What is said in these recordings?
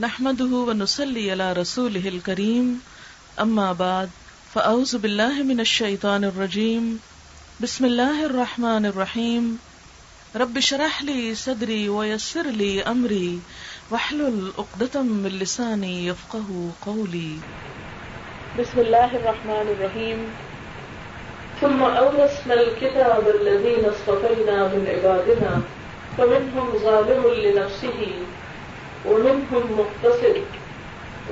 نحمده ونصلي على رسوله الكريم. أما بعد، فأعوذ بالله من الشيطان الرجيم. بسم الله الرحمن الرحيم. رب شرح لي صدري ويسر لي أمري. واحلل عقدة من لساني يفقه قولي. بسم الله الرحمن الرحيم. ثم أورثنا الكتاب الذين اصطفينا من عبادنا، فمنهم ظالم لنفسه. ومنهم مقتصد،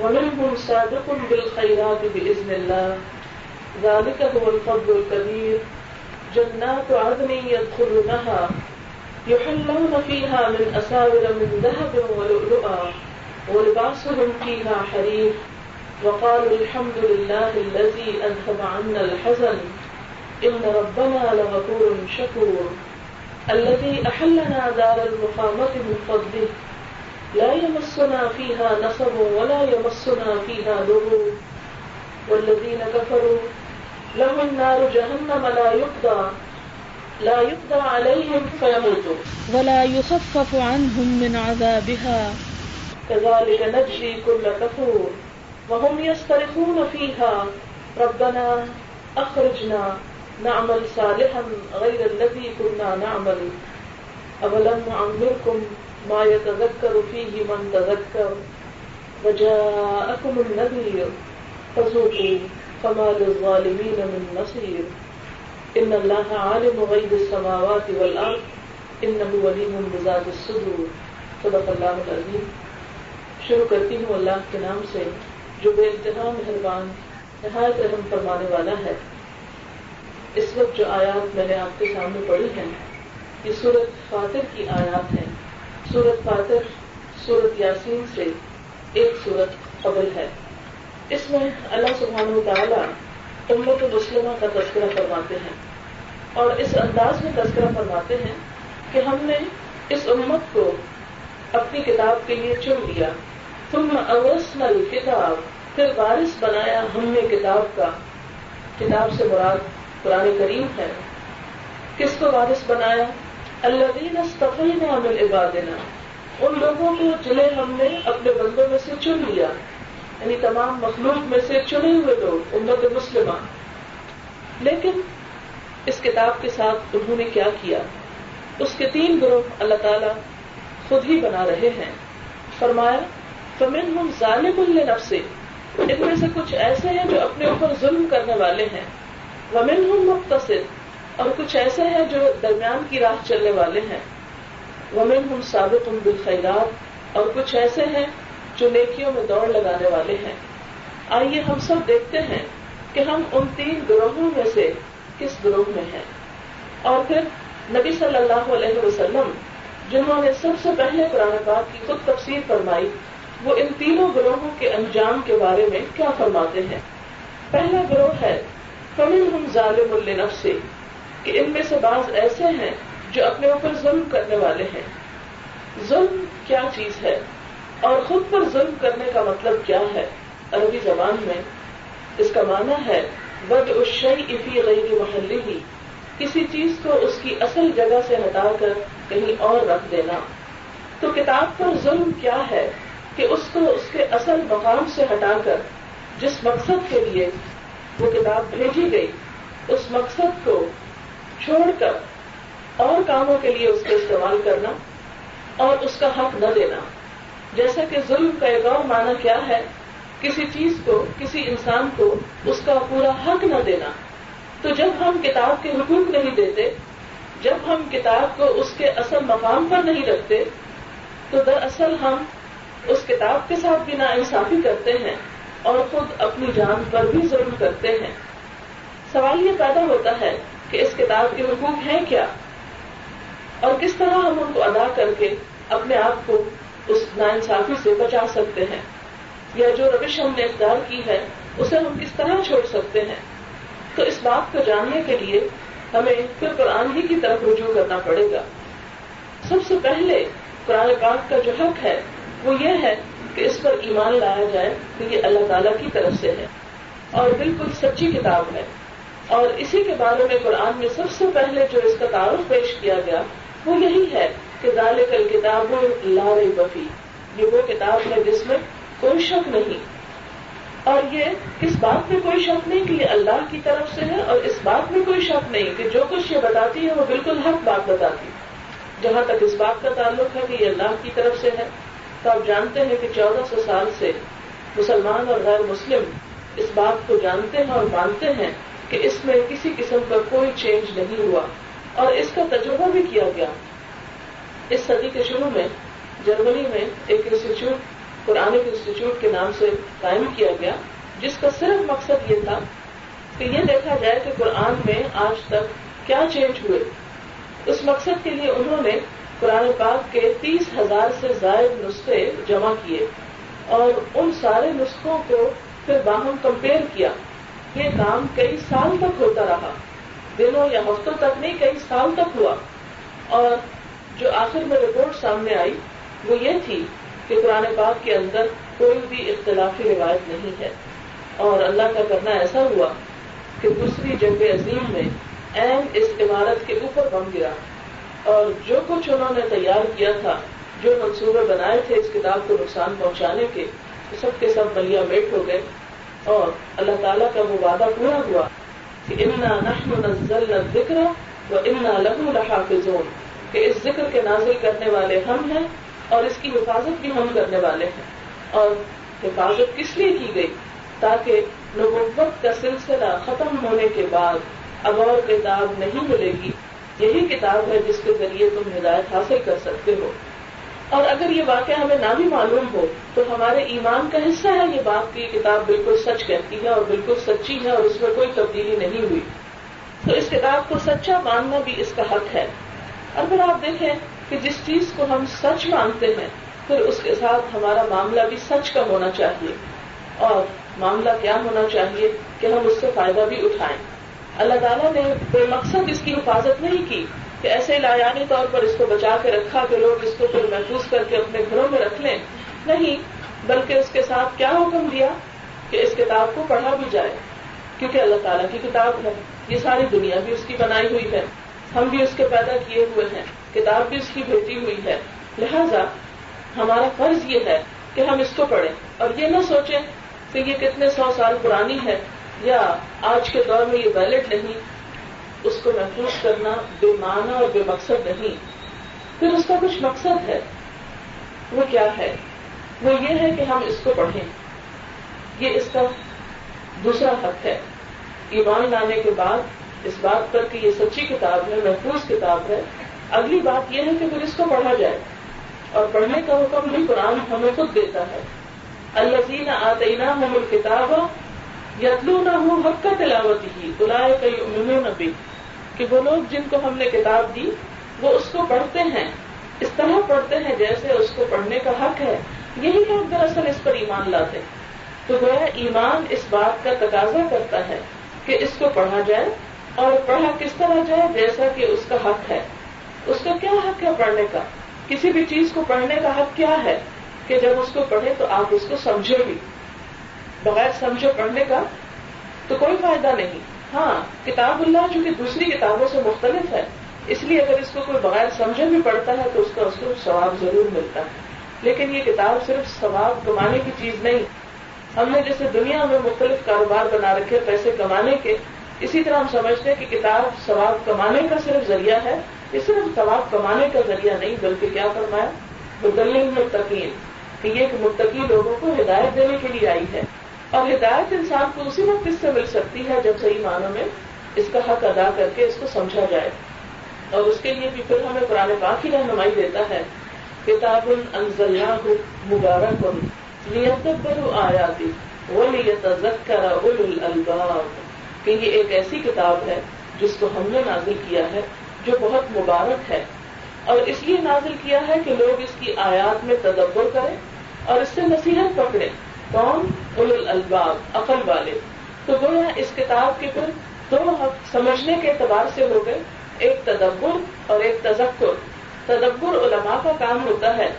ومنهم صادق بالخيرات بإذن الله. ذلك هو الفضل الكبير. جنات عدن يدخلونها، يحلون فيها من أساور من ذهب ولؤلؤا، ولباسهم فيها حرير. وقالوا الحمد لله الذي أنهب عنا الحزن. إن ربنا لغفور شكور. الذي أحلنا دار المقامة من فضله. لا يمسنا فيها نصب ولا يمسنا فيها ضر والذين كفروا لهم نار جهنم لا يقضى. لا يقضى عليهم فيموتوا. ولا يخفف عنهم من عذابها. كذلك نجزي كل كفور. وهم يسترخون فيها. ربنا أخرجنا نعمل صالحا غير الذي كنا نعمل. أولم نعمركم ما يتذكر فيه من تذكر. وجاءكم النذير فذوقوا فما للظالمين من نصير. إن الله عالم غيب السماوات والأرض. إنه وليم بذات الصدور. صدق اللہ العظیم شروع کرتی ہوں اللہ کے نام سے، جو بے انتہا مہربان، نہایت رحم فرمانے والا ہے۔ اس وقت جو آیات میں نے آپ کے سامنے پڑھی ہیں، یہ سورت فاتر کی آیات ہیں۔ سورت فاتر، سورت یاسین سے ایک سورت قبل ہے۔ اس میں اللہ سبحانہ تعالیٰ امت مسلمہ کا تذکرہ فرماتے ہیں۔ اور اس انداز میں تذکرہ فرماتے ہیں کہ ہم نے اس امت کو اپنی کتاب کے لیے چن لیا۔ تم اوسنل کتاب پھر وارث بنایا ہم نے کتاب کا۔ کتاب سے مراد قرآن کریم ہے۔ کس کو وارث بنایا؟ اللہ دین من عبادنا، ان لوگوں کو جنہیں ہم نے اپنے بندوں میں سے چن لیا یعنی تمام مخلوق میں سے چنے ہوئے لوگ، امت مسلمہ۔ لیکن اس کتاب کے ساتھ انہوں نے کیا کیا؟ اس کے تین گروہ اللہ تعالی خود ہی بنا رہے ہیں۔ فرمایا فمن ہم ظالم النف سے ان میں سے کچھ ایسے ہیں جو اپنے اوپر ظلم کرنے والے ہیں۔ ومن ہم مختصر اور کچھ ایسے ہیں جو درمیان کی راہ چلنے والے ہیں۔ ومن ہم ثابت ان بالخیرات اور کچھ ایسے ہیں جو نیکیوں میں دوڑ لگانے والے ہیں۔ آئیے ہم سب دیکھتے ہیں کہ ہم ان تین گروہوں میں سے کس گروہ میں ہیں۔ اور پھر نبی صلی اللہ علیہ وسلم، جنہوں نے سب سے پہلے قرآن پاک کی خود تفسیر فرمائی، وہ ان تینوں گروہوں کے انجام کے بارے میں کیا فرماتے ہیں؟ پہلا گروہ ہے فمن ہم ظالم النف سے کہ ان میں سے بعض ایسے ہیں جو اپنے اوپر ظلم کرنے والے ہیں۔ ظلم کیا چیز ہے؟ اور خود پر ظلم کرنے کا مطلب کیا ہے؟ عربی زبان میں اس کا معنی ہے بد اشئی افی غیر محلی ہی کسی چیز کو اس کی اصل جگہ سے ہٹا کر کہیں اور رکھ دینا۔ تو کتاب پر ظلم کیا ہے کہ اس کو اس کے اصل مقام سے ہٹا کر جس مقصد کے لیے وہ کتاب بھیجی گئی، اس مقصد کو چھوڑ کر اور کاموں کے لیے اس کو استعمال کرنا اور اس کا حق نہ دینا۔ جیسا کہ ظلم کا ایک اور معنی کیا ہے، کسی چیز کو، کسی انسان کو اس کا پورا حق نہ دینا۔ تو جب ہم کتاب کے حقوق نہیں دیتے، جب ہم کتاب کو اس کے اصل مقام پر نہیں رکھتے، تو دراصل ہم اس کتاب کے ساتھ بھی نا انصافی کرتے ہیں اور خود اپنی جان پر بھی ظلم کرتے ہیں۔ سوال یہ پیدا ہوتا ہے کہ اس کتاب کے حقوق ہیں کیا؟ اور کس طرح ہم ان کو ادا کر کے اپنے آپ کو اس ناانصافی سے بچا سکتے ہیں؟ یا جو روش ہم نے اختیار کی ہے، اسے ہم کس طرح چھوڑ سکتے ہیں؟ تو اس بات کو جاننے کے لیے ہمیں پھر قرآن ہی کی طرف رجوع کرنا پڑے گا۔ سب سے پہلے قرآن پاک کا جو حق ہے، وہ یہ ہے کہ اس پر ایمان لایا جائے کہ یہ اللہ تعالیٰ کی طرف سے ہے۔ اور بالکل سچی کتاب ہے۔ اور اسی کے بارے میں قرآن میں سب سے پہلے جو اس کا تعارف پیش کیا گیا، وہ یہی ہے کہ دال کل کتاب لار بفی یہ وہ کتاب ہے جس میں کوئی شک نہیں۔ اور یہ اس بات میں کوئی شک نہیں کہ یہ اللہ کی طرف سے ہے اور اس بات میں کوئی شک نہیں کہ جو کچھ یہ بتاتی ہے وہ بالکل حق بات بتاتی۔ جہاں تک اس بات کا تعلق ہے کہ یہ اللہ کی طرف سے ہے، تو آپ جانتے ہیں کہ چودہ سو سال سے مسلمان اور غیر مسلم اس بات کو جانتے ہیں اور مانتے ہیں۔ کہ اس میں کسی قسم کا کوئی چینج نہیں ہوا اور اس کا تجربہ بھی کیا گیا۔ اس صدی کے شروع میں جرمنی میں ایک انسٹیٹیوٹ قرآنک انسٹیٹیوٹ کے نام سے قائم کیا گیا، جس کا صرف مقصد یہ تھا کہ یہ دیکھا جائے کہ قرآن میں آج تک کیا چینج ہوئے۔ اس مقصد کے لیے انہوں نے قرآن پاک کے تیس ہزار سے زائد نسخے جمع کیے اور ان سارے نسخوں کو پھر باہم کمپیئر کیا۔ یہ کام کئی سال تک ہوتا رہا۔ دنوں یا ہفتوں تک نہیں، کئی سال تک ہوا۔ اور جو آخر میں رپورٹ سامنے آئی، وہ یہ تھی کہ قرآن پاک کے اندر کوئی بھی اختلافی روایت نہیں ہے۔ اور اللہ کا کرنا ایسا ہوا کہ دوسری جنگ عظیم میں این اس عمارت کے اوپر بم گرا۔ اور جو کچھ انہوں نے تیار کیا تھا، جو منصوبے بنائے تھے اس کتاب کو نقصان پہنچانے کے، سب کے سب بلیا میٹ ہو گئے۔ اور اللہ تعالیٰ کا وہ وعدہ پورا ہوا کہ امنا نحن نزل ذکر و امنا لہو لحافظون کہ اس ذکر کے نازل کرنے والے ہم ہیں اور اس کی حفاظت بھی ہم کرنے والے ہیں۔ اور حفاظت کس لیے کی گئی؟ تاکہ نبوت کا سلسلہ ختم ہونے کے بعد اب اور کتاب نہیں ملے گی۔ یہی کتاب ہے جس کے ذریعے تم ہدایت حاصل کر سکتے ہو۔ اور اگر یہ واقعہ ہمیں نہ بھی معلوم ہو، تو ہمارے ایمان کا حصہ ہے، یہ بات کہ یہ کتاب بالکل سچ کہتی ہے اور بالکل سچی ہے اور اس میں کوئی تبدیلی نہیں ہوئی۔ تو اس کتاب کو سچا ماننا بھی اس کا حق ہے۔ اور پھر آپ دیکھیں کہ جس چیز کو ہم سچ مانتے ہیں، پھر اس کے ساتھ ہمارا معاملہ بھی سچ کا ہونا چاہیے۔ اور معاملہ کیا ہونا چاہیے کہ ہم اس سے فائدہ بھی اٹھائیں۔ اللہ تعالیٰ نے بے مقصد اس کی حفاظت نہیں کی۔ کہ ایسے لایانی طور پر اس کو بچا کے رکھا کہ لوگ اس کو پھر محفوظ کر کے اپنے گھروں میں رکھ لیں۔ نہیں، بلکہ اس کے ساتھ کیا حکم دیا؟ کہ اس کتاب کو پڑھا بھی جائے، کیونکہ اللہ تعالیٰ کی کتاب ہے۔ یہ ساری دنیا بھی اس کی بنائی ہوئی ہے۔ ہم بھی اس کے پیدا کیے ہوئے ہیں۔ کتاب بھی اس کی بھیجی ہوئی ہے۔ لہذا ہمارا فرض یہ ہے کہ ہم اس کو پڑھیں۔ اور یہ نہ سوچیں کہ یہ کتنے سو سال پرانی ہے یا آج کے دور میں یہ ویلڈ نہیں۔ اس کو محفوظ کرنا بے معنی اور بے مقصد نہیں۔ پھر اس کا کچھ مقصد ہے۔ وہ کیا ہے؟ وہ یہ ہے کہ ہم اس کو پڑھیں۔ یہ اس کا دوسرا حق ہے۔ ایمان لانے کے بعد اس بات پر کہ یہ سچی کتاب ہے، محفوظ کتاب ہے۔ اگلی بات یہ ہے کہ پھر اس کو پڑھا جائے۔ اور پڑھنے کا حکم بھی قرآن ہمیں خود دیتا ہے۔ الزین آتینا ہم الکتاب یتلو نہ ہوں حق کا تلاوت ہی بلائے کئی امن نبی کہ وہ لوگ جن کو ہم نے کتاب دی، وہ اس کو پڑھتے ہیں۔ اس طرح پڑھتے ہیں جیسے اس کو پڑھنے کا حق ہے۔ یہی لوگ دراصل اس پر ایمان لاتے تو گویا ایمان اس بات کا تقاضا کرتا ہے کہ اس کو پڑھا جائے اور پڑھا کس طرح جائے جیسا کہ اس کا حق ہے۔ اس کا کیا حق ہے پڑھنے کا؟ کسی بھی چیز کو پڑھنے کا حق کیا ہے کہ جب اس کو پڑھے تو آپ اس کو سمجھو بھی۔ بغیر سمجھو پڑھنے کا تو کوئی فائدہ نہیں۔ ہاں کتاب اللہ جو کہ دوسری کتابوں سے مختلف ہے، اس لیے اگر اس کو کوئی بغیر سمجھے بھی پڑھتا ہے تو اس کا اس کو ثواب ضرور ملتا ہے۔ لیکن یہ کتاب صرف ثواب کمانے کی چیز نہیں۔ ہم نے جیسے دنیا میں مختلف کاروبار بنا رکھے پیسے کمانے کے، اسی طرح ہم سمجھتے ہیں کہ کتاب ثواب کمانے کا صرف ذریعہ ہے۔ یہ صرف ثواب کمانے کا ذریعہ نہیں، بلکہ کیا فرمایا؟ بدلنگ متقین، کہ یہ متقی لوگوں کو ہدایت دینے کے لیے آئی ہے۔ اور ہدایت انسان کو اسی وقت اس سے مل سکتی ہے جب صحیح معنوں میں اس کا حق ادا کر کے اس کو سمجھا جائے۔ اور اس کے لیے بھی پھر ہمیں قرآن پاک کی رہنمائی دیتا ہے۔ کتاب انزلناہ مبارک لیتبروا آیاتی ولیتذکر اولو الالباب۔ کہ یہ ایک ایسی کتاب ہے جس کو ہم نے نازل کیا ہے جو بہت مبارک ہے۔ اور اس لیے نازل کیا ہے کہ لوگ اس کی آیات میں تدبر کریں اور اس سے نصیحت پکڑیں۔ کون اول الباب عقل والے۔ تو وہ اس کتاب کے پھر دو حق سمجھنے کے اعتبار سے ہو گئے۔ ایک تدبر اور ایک تذکر۔ تدبر علماء کا کام ہوتا ہے،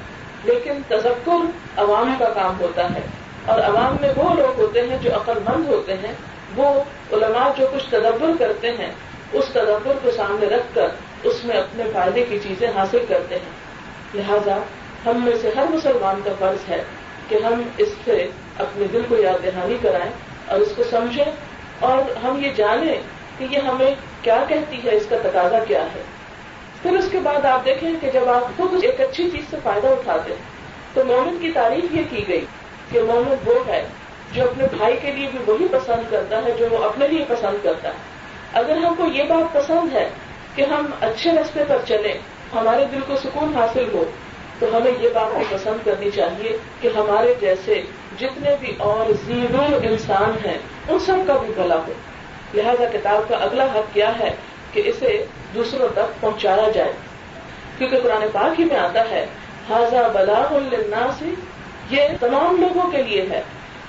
لیکن تذکر عوام کا کام ہوتا ہے۔ اور عوام میں وہ لوگ ہوتے ہیں جو عقل مند ہوتے ہیں۔ وہ علماء جو کچھ تدبر کرتے ہیں، اس تدبر کو سامنے رکھ کر اس میں اپنے فائدے کی چیزیں حاصل کرتے ہیں۔ لہذا ہم میں سے ہر مسلمان کا فرض ہے کہ ہم اس سے اپنے دل کو یاد دہانی کرائیں اور اس کو سمجھیں اور ہم یہ جانیں کہ یہ ہمیں کیا کہتی ہے، اس کا تقاضا کیا ہے۔ پھر اس کے بعد آپ دیکھیں کہ جب آپ خود ایک اچھی چیز سے فائدہ اٹھاتے ہیں، تو مومن کی تعریف یہ کی گئی کہ مومن وہ ہے جو اپنے بھائی کے لیے بھی وہی پسند کرتا ہے جو وہ اپنے لیے پسند کرتا ہے۔ اگر ہم کو یہ بات پسند ہے کہ ہم اچھے رستے پر چلیں، ہمارے دل کو سکون حاصل ہو تو ہمیں یہ بات بھی پسند کرنی چاہیے کہ ہمارے جیسے جتنے بھی اور زیرو انسان ہیں، ان سب کا بھی بھلا ہو۔ لہذا کتاب کا اگلا حق کیا ہے کہ اسے دوسروں تک پہنچایا جائے۔ کیونکہ قرآن پاک ہی میں آتا ہے حاضہ بلا الناس یہ تمام لوگوں کے لیے ہے۔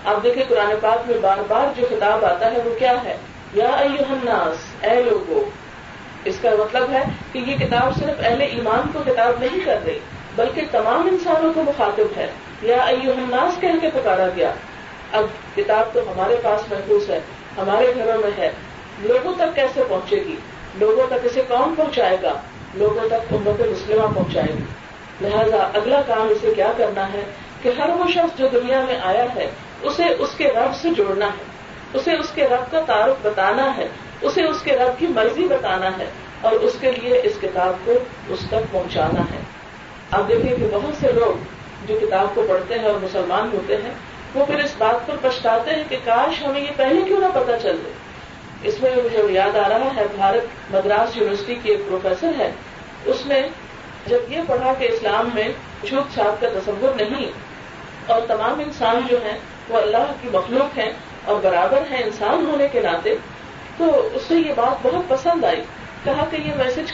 آپ دیکھیں قرآن پاک میں بار بار جو خطاب آتا ہے، وہ کیا ہے؟ یا الناس، اے لوگوں اس کا مطلب ہے کہ یہ کتاب صرف اہل ایمان کو کتاب نہیں کر رہی بلکہ تمام انسانوں کو مخاطب ہے۔ یا الناس کہہ کے پکارا گیا، اب کتاب تو ہمارے پاس محفوظ ہے، ہمارے گھروں میں ہے۔ لوگوں تک کیسے پہنچے گی؟ لوگوں تک اسے کون پہنچائے گا؟ لوگوں تک امت مسلمہ پہنچائے گی۔ لہذا اگلا کام اسے کیا کرنا ہے کہ ہر وہ شخص جو دنیا میں آیا ہے، اسے اس کے رب سے جوڑنا ہے۔ اسے اس کے رب کا تعارف بتانا ہے۔ اسے اس کے رب کی مرضی بتانا ہے۔ اور اس کے لیے اس کتاب کو اس تک پہنچانا ہے۔ آپ دیکھیں کہ بہت سے لوگ جو کتاب کو پڑھتے ہیں اور مسلمان ہوتے ہیں، وہ پھر اس بات پر پچھتاتے ہیں کہ کاش ہمیں یہ پہلے کیوں نہ پتا چل دے۔ اس میں مجھے یاد آ رہا ہے، بھارت مدراس یونیورسٹی کی ایک پروفیسر ہے۔ اس نے جب یہ پڑھا کہ اسلام میں چھوٹ چھاپ کا تصور نہیں اور تمام انسان جو ہیں وہ اللہ کی مخلوق ہیں اور برابر ہیں انسان ہونے کے ناطے، تو اس سے یہ بات بہت پسند آئی۔ کہا کہ یہ میسج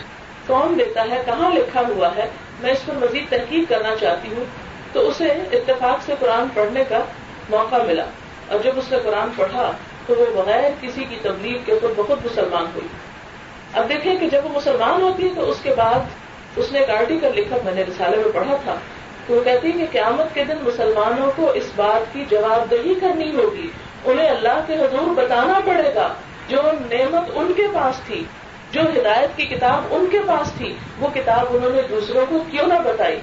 کون دیتا ہے؟ کہاں لکھا ہوا ہے؟ میں اس پر مزید تحقیق کرنا چاہتی ہوں، تو اسے اتفاق سے قرآن پڑھنے کا موقع ملا۔ اور جب اس نے قرآن پڑھا، تو وہ بغیر کسی کی تبلیغ کے خود بہت مسلمان ہوئی۔ اب دیکھیں کہ جب وہ مسلمان ہوتی ہے تو اس کے بعد اس نے ایک آرٹیکل لکھا، میں نے رسالے میں پڑھا تھا۔ تو وہ کہتی ہے کہ قیامت کے دن مسلمانوں کو اس بات کی جواب دہی کرنی ہوگی۔ انہیں اللہ کے حضور بتانا پڑے گا، جو نعمت ان کے پاس تھی۔ جو ہدایت کی کتاب ان کے پاس تھی، وہ کتاب انہوں نے دوسروں کو کیوں نہ بتائی؟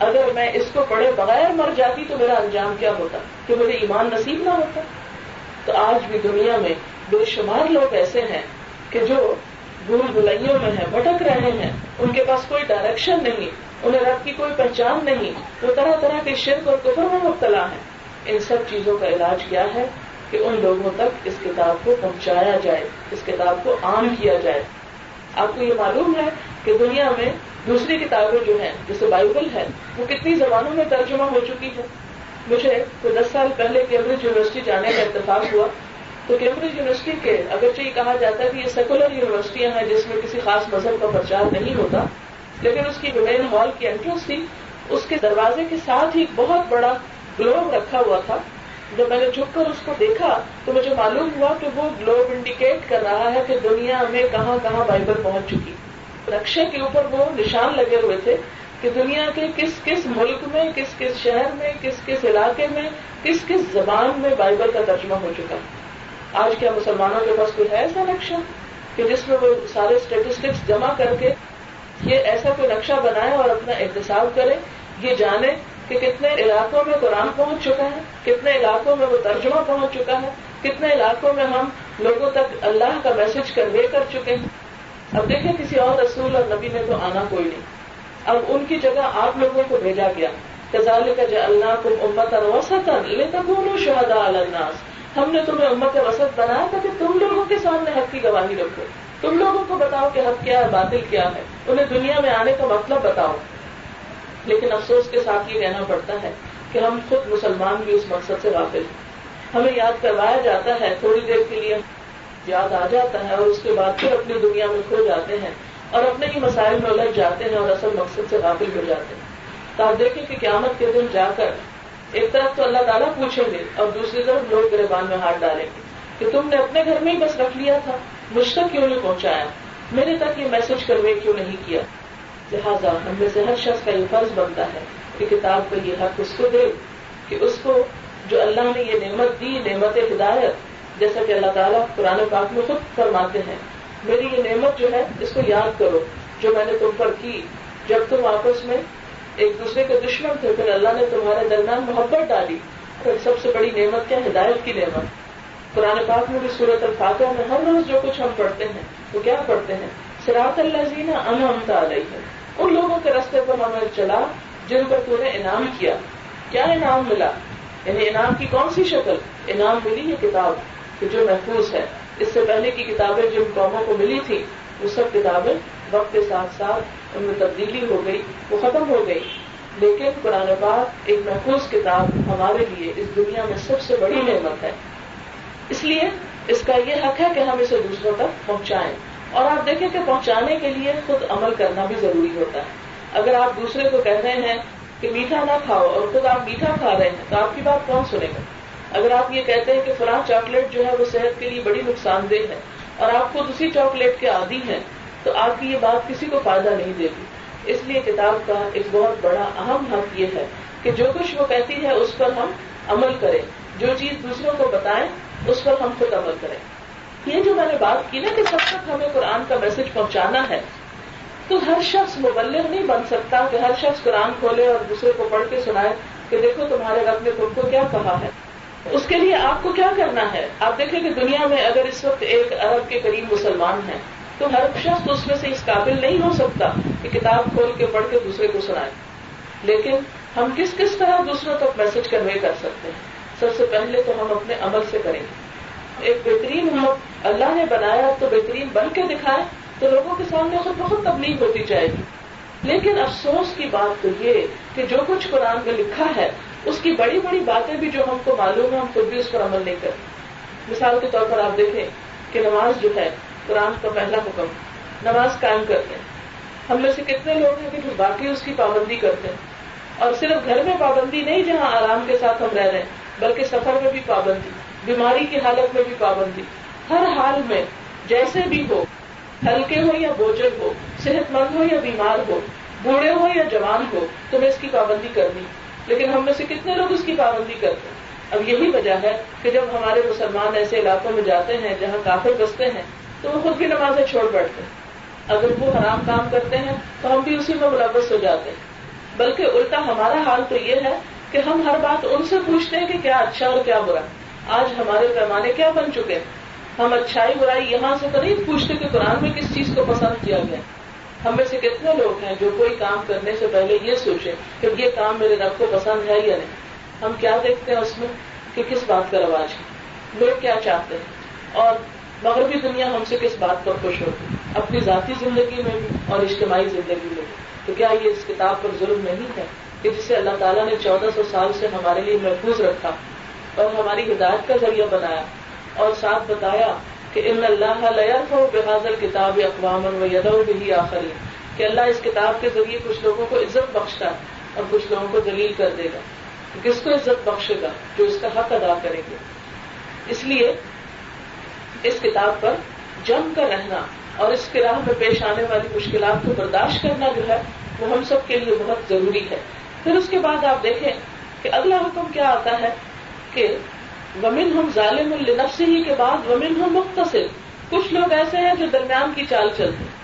اگر میں اس کو پڑھے بغیر مر جاتی تو میرا انجام کیا ہوتا؟ کہ مجھے ایمان نصیب نہ ہوتا؟ تو آج بھی دنیا میں بے شمار لوگ ایسے ہیں کہ جو بھول بھلائیوں میں ہیں، بھٹک رہے ہیں، ان کے پاس کوئی ڈائریکشن نہیں، انہیں رب کی کوئی پہچان نہیں، وہ طرح طرح کے شرک اور کفر میں مبتلا ہیں۔ ان سب چیزوں کا علاج کیا ہے کہ ان لوگوں تک اس کتاب کو پہنچایا جائے، اس کتاب کو عام کیا جائے۔ آپ کو یہ معلوم ہے کہ دنیا میں دوسری کتابیں جو ہیں، جیسے بائبل ہے، وہ کتنی زبانوں میں ترجمہ ہو چکی ہے مجھے کوئی دس سال پہلے کیمبرج یونیورسٹی جانے کا اتفاق ہوا۔ تو کیمبرج یونیورسٹی کے اگرچہ یہ کہا جاتا ہے کہ یہ سیکولر یونیورسٹیاں ہیں، جس میں کسی خاص مذہب کا پرچار نہیں ہوتا، لیکن اس کی مین ہال کی انٹرنس تھی۔ اس کے دروازے کے ساتھ ہی بہت بڑا گلوب رکھا ہوا تھا۔ جب میں نے چھپ کر اس کو دیکھا تو مجھے معلوم ہوا کہ وہ گلوب انڈیکیٹ کر رہا ہے کہ دنیا میں کہاں کہاں بائبل پہنچ چکی۔ رکشے کے اوپر وہ نشان لگے ہوئے تھے کہ دنیا کے کس کس ملک میں، کس کس شہر میں، کس کس علاقے میں، کس کس زبان میں بائبل کا ترجمہ ہو چکا۔ آج کیا مسلمانوں کے پاس کوئی ہے ایسا نقشہ کہ جس میں وہ سارے اسٹیٹسٹکس جمع کر کے یہ ایسا کوئی نقشہ بنائے اور اپنا احتساب کرے؟ یہ جانے کہ کتنے علاقوں میں قرآن پہنچ چکا ہے، کتنے علاقوں میں وہ ترجمہ پہنچ چکا ہے، کتنے علاقوں میں ہم لوگوں تک اللہ کا میسج کنوے کر چکے ہیں۔ اب دیکھیں کسی اور رسول اور نبی نے تو آنا کوئی نہیں۔ اب ان کی جگہ آپ لوگوں کو بھیجا گیا۔ کزال کا جو اللہ تم امت اور وسط لے شہدا الناس۔ ہم نے تمہیں امت وسط بنایا تھا کہ تم لوگوں کے سامنے حق کی گواہی رکھو۔ تم لوگوں کو بتاؤ کہ حق کیا ہے، باطل کیا ہے۔ انہیں دنیا میں آنے کا مطلب بتاؤ۔ لیکن افسوس کے ساتھ یہ کہنا پڑتا ہے کہ ہم خود مسلمان بھی اس مقصد سے واقف ہیں۔ ہمیں یاد کروایا جاتا ہے، تھوڑی دیر کے لیے یاد آ جاتا ہے اور اس کے بعد پھر اپنی دنیا میں کھو جاتے ہیں اور اپنے ہی مسائل میں الجھ جاتے ہیں اور اصل مقصد سے قابل ہو جاتے ہیں۔ تو آپ دیکھیں کہ قیامت کے دن جا کر ایک طرف تو اللہ تعالیٰ پوچھیں گے اور دوسری طرف لوگ گربان میں ہاتھ ڈالیں گے کہ تم نے اپنے گھر میں ہی بس رکھ لیا تھا، مجھ تک کیوں نہیں پہنچایا؟ میرے تک یہ میسج کروے کیوں نہیں کیا؟ لہٰذا ہم میں سے ہر شخص کا یہ فرض بنتا ہے کہ کتاب کا یہ حق اس کو دے، کہ اس کو جو اللہ نے یہ نعمت دی، نعمت ہدایت، جیسا کہ اللہ تعالیٰ قرآن پاک میں خود فرماتے ہیں، میری یہ نعمت جو ہے، اس کو یاد کرو، جو میں نے تم پر کی۔ جب تم آپس میں ایک دوسرے کے دشمن تھے، پھر اللہ نے تمہارے درمیان محبت ڈالی۔ پھر سب سے بڑی نعمت کیا؟ ہدایت کی نعمت۔ قرآن پاک میں بھی صورت الفاتحہ میں ہر روز جو کچھ ہم پڑھتے ہیں، وہ کیا پڑھتے ہیں؟ سراط اللہ زینا انمتا علیہ ہے ان لوگوں کے رستے پر ہمیں چلا جن پر تو نے انعام کیا۔ کیا انعام ملا؟ یعنی انعام کی کون سی شکل؟ انعام ملی یہ کتاب کہ جو محفوظ ہے۔ اس سے پہلے کی کتابیں جن قوموں کو ملی تھی وہ سب کتابیں وقت کے ساتھ ساتھ ان میں تبدیلی ہو گئی، وہ ختم ہو گئی۔ لیکن قرآن پاک ایک محفوظ کتاب ہمارے لیے اس دنیا میں سب سے بڑی نعمت ہے۔ اس لیے اس کا یہ حق ہے کہ ہم اسے دوسروں تک پہنچائیں۔ اور آپ دیکھیں کہ پہنچانے کے لیے خود عمل کرنا بھی ضروری ہوتا ہے۔ اگر آپ دوسرے کو کہہ رہے ہیں کہ میٹھا نہ کھاؤ اور خود آپ میٹھا کھا رہے ہیں تو آپ کی بات کون سنے گا؟ اگر آپ یہ کہتے ہیں کہ فلاں چاکلیٹ جو ہے وہ صحت کے لیے بڑی نقصان دہ ہے اور آپ خود اسی چاکلیٹ کے عادی ہیں تو آپ کی یہ بات کسی کو فائدہ نہیں دے گی۔ اس لیے کتاب کا ایک بہت بڑا اہم حق یہ ہے کہ جو کچھ وہ کہتی ہے اس پر ہم عمل کریں۔ جو چیز دوسروں کو بتائیں اس پر ہم خود عمل کریں۔ یہ جو میں نے بات کی نا کہ سب تک ہمیں قرآن کا میسج پہنچانا ہے، تو ہر شخص مبلغ نہیں بن سکتا کہ ہر شخص قرآن کھولے اور دوسرے کو پڑھ کے سنائے کہ دیکھو تمہارے رب نے تم کو کیا کہا ہے۔ اس کے لیے آپ کو کیا کرنا ہے؟ آپ دیکھیں کہ دنیا میں اگر اس وقت ایک ارب کے قریب مسلمان ہیں، تو ہر شخص اس میں سے اس قابل نہیں ہو سکتا کہ کتاب کھول کے پڑھ کے دوسرے کو سنائے۔ لیکن ہم کس کس طرح دوسروں تک میسج کنوے کر سکتے ہیں؟ سب سے پہلے تو ہم اپنے عمل سے کریں۔ گے ایک بہترین ہم اللہ نے بنایا تو بہترین بن کے دکھائے تو لوگوں کے سامنے خود بہت تبلیغ ہوتی جائے گی۔ لیکن افسوس کی بات تو یہ کہ جو کچھ قرآن میں لکھا ہے، اس کی بڑی بڑی باتیں بھی جو ہم کو معلوم ہے ہم خود بھی اس پر عمل نہیں کرتے۔ مثال کے طور پر آپ دیکھیں کہ نماز جو ہے، قرآن کا پہلا حکم، نماز قائم کرتے ہیں۔ ہم میں سے کتنے لوگ ہیں کہ باقی اس کی پابندی کرتے ہیں۔ اور صرف گھر میں پابندی نہیں، جہاں آرام کے ساتھ ہم رہ رہے ہیں، بلکہ سفر میں بھی پابندی۔ بیماری کی حالت میں بھی پابندی۔ ہر حال میں جیسے بھی ہو، ہلکے ہو یا بوجھل ہو صحت مند ہو یا بیمار ہو، بوڑھے ہو یا جوان ہو، تمہیں اس کی پابندی کرنی۔ لیکن ہم میں سے کتنے لوگ اس کی پابندی کرتے ہیں؟ اب یہی وجہ ہے کہ جب ہمارے مسلمان ایسے علاقوں میں جاتے ہیں جہاں کافر بستے ہیں، تو وہ خود بھی نمازیں چھوڑ بیٹھتے ہیں۔ اگر وہ حرام کام کرتے ہیں، تو ہم بھی اسی میں ملوث ہو جاتے ہیں۔ بلکہ الٹا ہمارا حال تو یہ ہے کہ ہم ہر بات ان سے پوچھتے ہیں کہ کیا اچھا اور کیا برا۔ آج ہمارے پیمانے کیا بن چکے ہیں؟ ہم اچھائی برائی یہاں سے تو نہیں پوچھتے کہ قرآن میں کس چیز کو پسند کیا گیا ہم میں سے کتنے لوگ ہیں جو کوئی کام کرنے سے پہلے یہ سوچیں کہ یہ کام میرے رب کو پسند ہے یا نہیں۔ ہم کیا دیکھتے ہیں اس میں کہ کس بات کا رواج ہے؟ لوگ کیا چاہتے ہیں؟ اور مغربی دنیا ہم سے کس بات پر خوش ہوتی اپنی ذاتی زندگی میں بھی اور اجتماعی زندگی میں بھی۔ تو کیا یہ اس کتاب پر ظلم نہیں ہے کہ جسے اللہ تعالیٰ نے چودہ سو سال سے ہمارے لیے محفوظ رکھا؟ اور ہماری ہدایت کا ذریعہ بنایا اور ساتھ بتایا کہ ان اللہ ہو بحاظر کتاب اقوام و یدو بھی آخری کہ اللہ اس کتاب کے ذریعے کچھ لوگوں کو عزت بخشتا ہے اور کچھ لوگوں کو دلیل کر دے گا۔ کس کو عزت بخشے گا؟ جو اس کا حق ادا کریں گے اس لیے اس کتاب پر جم کر رہنا اور اس کے راہ میں پیش آنے والی مشکلات کو برداشت کرنا جو ہے، وہ ہم سب کے لیے بہت ضروری ہے۔ پھر اس کے بعد آپ دیکھیں کہ اگلا حکم کیا آتا ہے؟ کہ ومن ہم ظالم النفس ہی کے بعد ومن ہم مختصر کچھ لوگ ایسے ہیں جو درمیان کی چال چلتے ہیں۔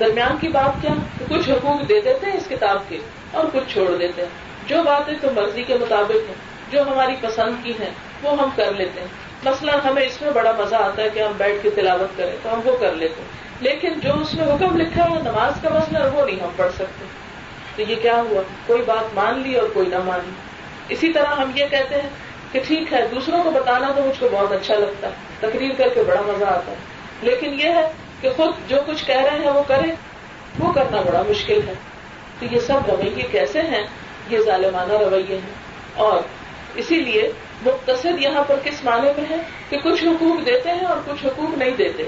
درمیان کی بات کیا؟ کچھ حقوق دے دیتے ہیں اس کتاب کے اور کچھ چھوڑ دیتے ہیں۔ جو باتیں تو مرضی کے مطابق ہیں، جو ہماری پسند کی ہیں، وہ ہم کر لیتے ہیں۔ مسئلہ ہمیں اس میں بڑا مزہ آتا ہے کہ ہم بیٹھ کے تلاوت کریں تو ہم وہ کر لیتے ہیں۔ لیکن جو اس میں حکم لکھا ہے، نماز کا مسئلہ، وہ نہیں ہم پڑھ سکتے۔ تو یہ کیا ہوا؟ کوئی بات مان لی اور کوئی نہ مان لی۔ اسی طرح ہم یہ کہتے ہیں کہ ٹھیک ہے، دوسروں کو بتانا تو مجھ کو بہت اچھا لگتا ہے۔ تقریر کر کے بڑا مزہ آتا ہے۔ لیکن یہ ہے کہ خود جو کچھ کہہ رہے ہیں، وہ کریں۔ وہ کرنا بڑا مشکل ہے۔ تو یہ سب رویے کیسے ہیں؟ یہ ظالمانہ رویے ہیں۔ اور اسی لیے مختصر یہاں پر کس معنی میں ہے؟ کہ کچھ حقوق دیتے ہیں اور کچھ حقوق نہیں دیتے۔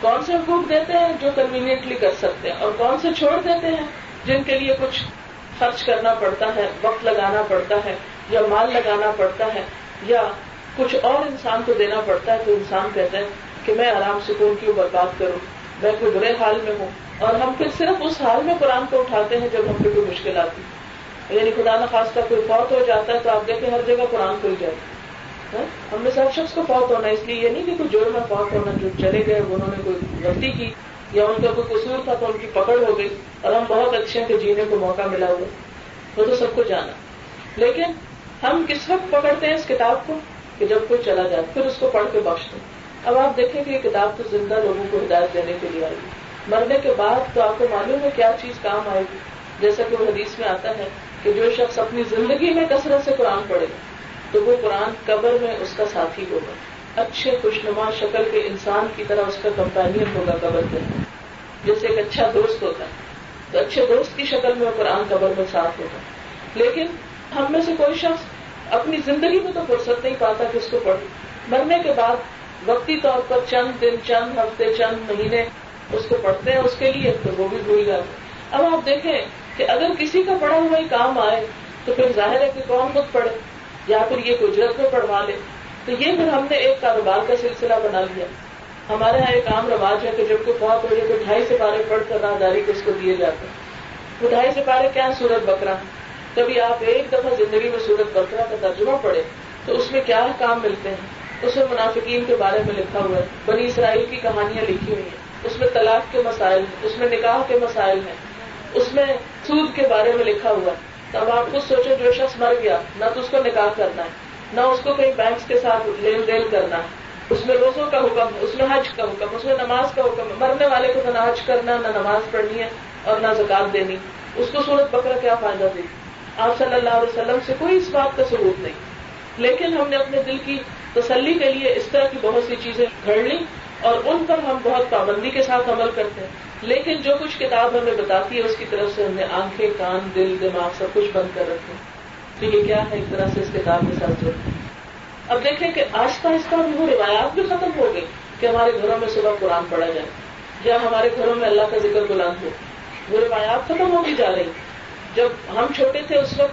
کون سے حقوق دیتے ہیں جو کنوینئنٹلی کر سکتے ہیں؟ اور کون سے چھوڑ دیتے ہیں جن کے لیے کچھ خرچ کرنا پڑتا ہے، وقت لگانا پڑتا ہے یا مال لگانا پڑتا ہے؟ یا کچھ اور انسان کو دینا پڑتا ہے تو انسان کہتے ہیں کہ میں آرام سکون کیوں برباد کروں، میں کوئی برے حال میں ہوں۔ اور ہم پھر صرف اس حال میں قرآن کو اٹھاتے ہیں جب ہم پہ کوئی مشکل آتی۔ ہے یعنی خدا نخواستہ کوئی فوت ہو جاتا ہے تو آپ دیکھیں ہر جگہ قرآن کھل جائے ہاں؟ ہم نے سب شخص کو فوت ہونا اس لیے یہ نہیں کہ کوئی جوڑ میں فوت ہونا، جو چلے گئے انہوں نے کوئی غلطی کی یا ان کا کوئی قصور تھا تو ان کی پکڑ ہو گئی۔ اور ہم بہت اچھے ہیں کہ جینے کو موقع ملا ہوا وہ تو سب کو جانا۔ لیکن ہم کس وقت پکڑتے ہیں اس کتاب کو؟ کہ جب کوئی چلا جائے، پھر اس کو پڑھ کے بخش دیں۔ اب آپ دیکھیں کہ یہ کتاب تو زندہ لوگوں کو ہدایت دینے کے لیے آئی۔ مرنے کے بعد تو آپ کو معلوم ہے کیا چیز کام آئے گی۔ جیسا کہ وہ حدیث میں آتا ہے کہ جو شخص اپنی زندگی میں کثرت سے قرآن پڑھے گا تو وہ قرآن قبر میں اس کا ساتھی ہوگا۔ اچھے خوشنما شکل کے انسان کی طرح اس کا کمپینین ہوگا قبر میں۔ جیسے ایک اچھا دوست ہوتا ہے، تو اچھے دوست کی شکل میں وہ قرآن قبر میں ساتھ ہوگا لیکن ہم میں سے کوئی شخص اپنی زندگی میں تو فرصت نہیں پاتا کہ اس کو پڑھے۔ مرنے کے بعد وقتی طور پر چند دن، چند ہفتے، چند مہینے اس کو پڑھتے ہیں، اس کے لیے تو وہ بھی بھول جاتے اب آپ دیکھیں کہ اگر کسی کا پڑھا ہوا ہی کام آئے تو پھر ظاہر ہے کہ کون خود پڑھے، یا پھر یہ اجرت میں پڑھوا لے۔ تو یہ پھر ہم نے ایک کاروبار کا سلسلہ بنا لیا۔ ہمارے یہاں ایک عام رواج ہے کہ جب کوئی بہت بڑے تو ڈھائی سے پارے پڑھ کر راہداری کو اس کو دیے جاتے ہیں۔ وہ ڈھائی سے پارے کیا سورت بکرا کبھی آپ ایک دفعہ زندگی میں سورت بکرا کا ترجمہ پڑھے تو اس میں کیا کام ملتے ہیں؟ اس میں منافقین کے بارے میں لکھا ہوا ہے، بنی اسرائیل کی کہانیاں لکھی ہوئی ہیں، اس میں طلاق کے مسائل ہیں، اس میں نکاح کے مسائل ہیں، اس میں سود کے بارے میں لکھا ہوا ہے۔ تب آپ خود سوچو جو شخص مر گیا، نہ تو اس کو نکاح کرنا ہے، نہ اس کو کہیں بینکس کے ساتھ لین دین کرنا ہے۔ اس میں روزوں کا حکم، اس میں حج کا حکم، اس میں نماز کا حکم مرنے والے کو نہ حج کرنا، نہ نماز پڑھنی ہے اور نہ زکات دینی۔ اس کو سورت بکرا کیا فائدہ دے آپ صلی اللہ علیہ وسلم سے کوئی اس بات کا ثبوت نہیں۔ لیکن ہم نے اپنے دل کی تسلی کے لیے اس طرح کی بہت سی چیزیں گھڑ لی اور ان پر ہم بہت پابندی کے ساتھ عمل کرتے ہیں۔ لیکن جو کچھ کتاب ہمیں بتاتی ہے اس کی طرف سے ہم نے آنکھیں، کان، دل، دماغ سب کچھ بند کر رکھے تو یہ کیا ہے؟ ایک طرح سے اس کتاب کے ساتھ جڑتے اب دیکھیں کہ آہستہ آہستہ وہ روایات بھی ختم ہو گئی کہ ہمارے گھروں میں صبح قرآن پڑھا جائے۔ یا ہمارے گھروں میں اللہ کا ذکر بلند ہو۔ وہ روایات ختم ہوتی جا رہی۔ جب ہم چھوٹے تھے اس وقت،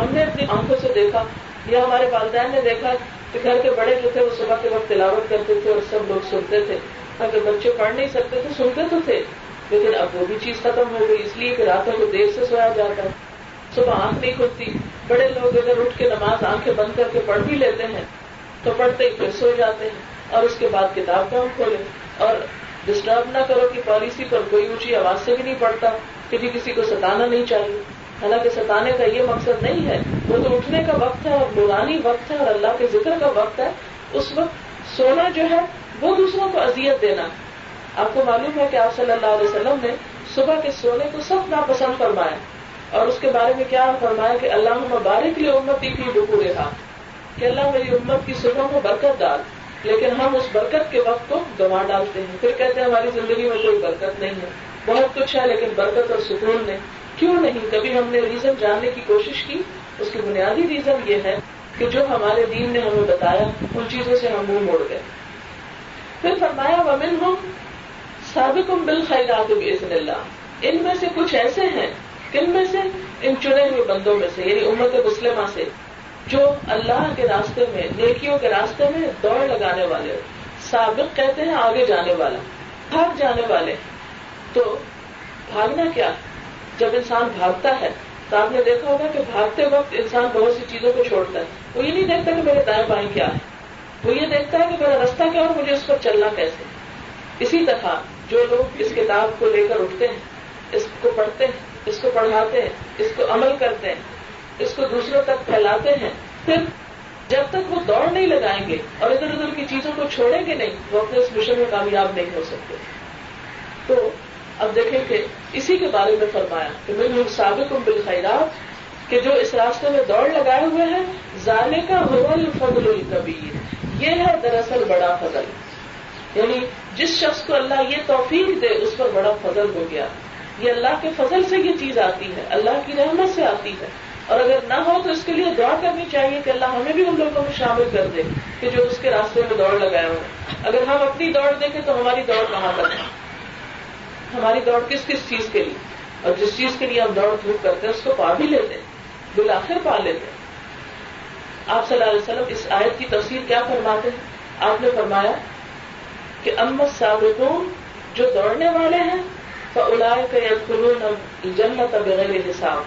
ہم نے اپنی آنکھوں سے دیکھا، یا ہمارے والدین نے دیکھا کہ گھر کے بڑے جو تھے، وہ صبح کے وقت تلاوت کرتے تھے اور سب لوگ سنتے تھے۔ اگر بچے پڑھ نہیں سکتے تھے سنتے تو تھے، لیکن اب وہ بھی چیز ختم ہو گئی، اس لیے کہ راتوں کو دیر سے سویا جاتا ہے۔ صبح آنکھ نہیں کھلتی۔ بڑے لوگ اگر اٹھ کے نماز آنکھیں بند کر کے پڑھ بھی لیتے ہیں، تو پڑھتے ہی پھر سو جاتے ہیں۔ اور اس کے بعد کتاب کام کھولے؟ اور ڈسٹرب نہ کرو کہ پالیسی پر کوئی اونچی آواز سے بھی نہیں پڑھتا۔ کسی کسی کو ستانا نہیں چاہیے۔ حالانکہ ستانے کا یہ مقصد نہیں ہے۔ وہ تو اٹھنے کا وقت ہے اور نورانی وقت ہے اور اللہ کے ذکر کا وقت ہے۔ اس وقت سونا جو ہے، وہ دوسروں کو اذیت دینا۔ آپ کو معلوم ہے کہ آپ صلی اللہ علیہ وسلم نے صبح کے سونے کو سب ناپسند فرمایا۔ اور اس کے بارے میں کیا فرمایا کہ اللہ مبارک لیے امت کی ڈکو رہا کہ اللہ میری امت کی صبح کو برکت ڈال۔ لیکن ہم اس برکت کے وقت کو گنوا ڈالتے ہیں۔ پھر کہتے ہیں ہماری زندگی میں کوئی برکت نہیں ہے۔ بہت کچھ ہے، لیکن برکت اور سکون نہیں کیوں نہیں؟ کبھی ہم نے ریزن جاننے کی کوشش کی، اس کی بنیادی ریزن یہ ہے کہ جو ہمارے دین نے ہمیں بتایا، ان چیزوں سے ہم منہ موڑ گئے۔ پھر فرمایا ومن ہوں سابق بل خیرات اللہ ان میں سے کچھ ایسے ہیں، کن میں سے؟ ان چنے ہوئے بندوں میں سے یعنی امت مسلمہ سے، جو اللہ کے راستے میں، نیکیوں کے راستے میں دوڑ لگانے والے، سابق کہتے ہیں آگے جانے والا، بھاگ جانے والے۔ تو بھاگنا کیا؟ جب انسان بھاگتا ہے، تو آپ نے دیکھا ہوگا کہ بھاگتے وقت انسان بہت سی چیزوں کو چھوڑتا ہے۔ وہ یہ نہیں دیکھتا کہ میرے دائیں بائیں کیا ہے وہ یہ دیکھتا ہے کہ میرا رستہ کیا اور مجھے اس پر چلنا کیسے اسی طرح جو لوگ اس کتاب کو لے کر اٹھتے ہیں، اس کو پڑھتے ہیں، اس کو پڑھاتے ہیں، اس کو عمل کرتے ہیں، اس کو دوسروں تک پھیلاتے ہیں، پھر جب تک وہ دوڑ نہیں لگائیں گے اور ادھر ادھر کی چیزوں کو چھوڑیں گے نہیں، وہ اپنے اس مشن میں کامیاب نہیں ہو سکتے۔ تو اب دیکھیں کہ اسی کے بارے میں فرمایا کہ میں لوگ سابق ہوں بالخیرات، کہ جو اس راستے میں دوڑ لگائے ہوئے ہیں زانے کا حول فضل القبیر یہ ہے دراصل بڑا فضل۔ یعنی جس شخص کو اللہ یہ توفیق دے، اس پر بڑا فضل ہو گیا۔ یہ اللہ کے فضل سے یہ چیز آتی ہے، اللہ کی رحمت سے آتی ہے۔ اور اگر نہ ہو تو اس کے لیے دعا کرنی چاہیے کہ اللہ ہمیں بھی ان لوگوں کو شامل کر دے کہ جو اس کے راستے میں دوڑ لگائے ہوئے اگر ہم اپنی دوڑ دیکھیں تو ہماری دوڑ کہاں پر ہے؟ ہماری دوڑ کس کس چیز کے لیے؟ اور جس چیز کے لیے ہم دوڑ دھوپ کرتے ہیں، اس کو پا بھی لیتے ہیں، بالآخر پا لیتے ہیں۔ آپ صلی اللہ علیہ وسلم اس آیت کی تفصیل کیا فرماتے ہیں؟ آپ نے فرمایا کہ امت سابقون جو دوڑنے والے ہیں تو الائے کے جنت بغیر حساب۔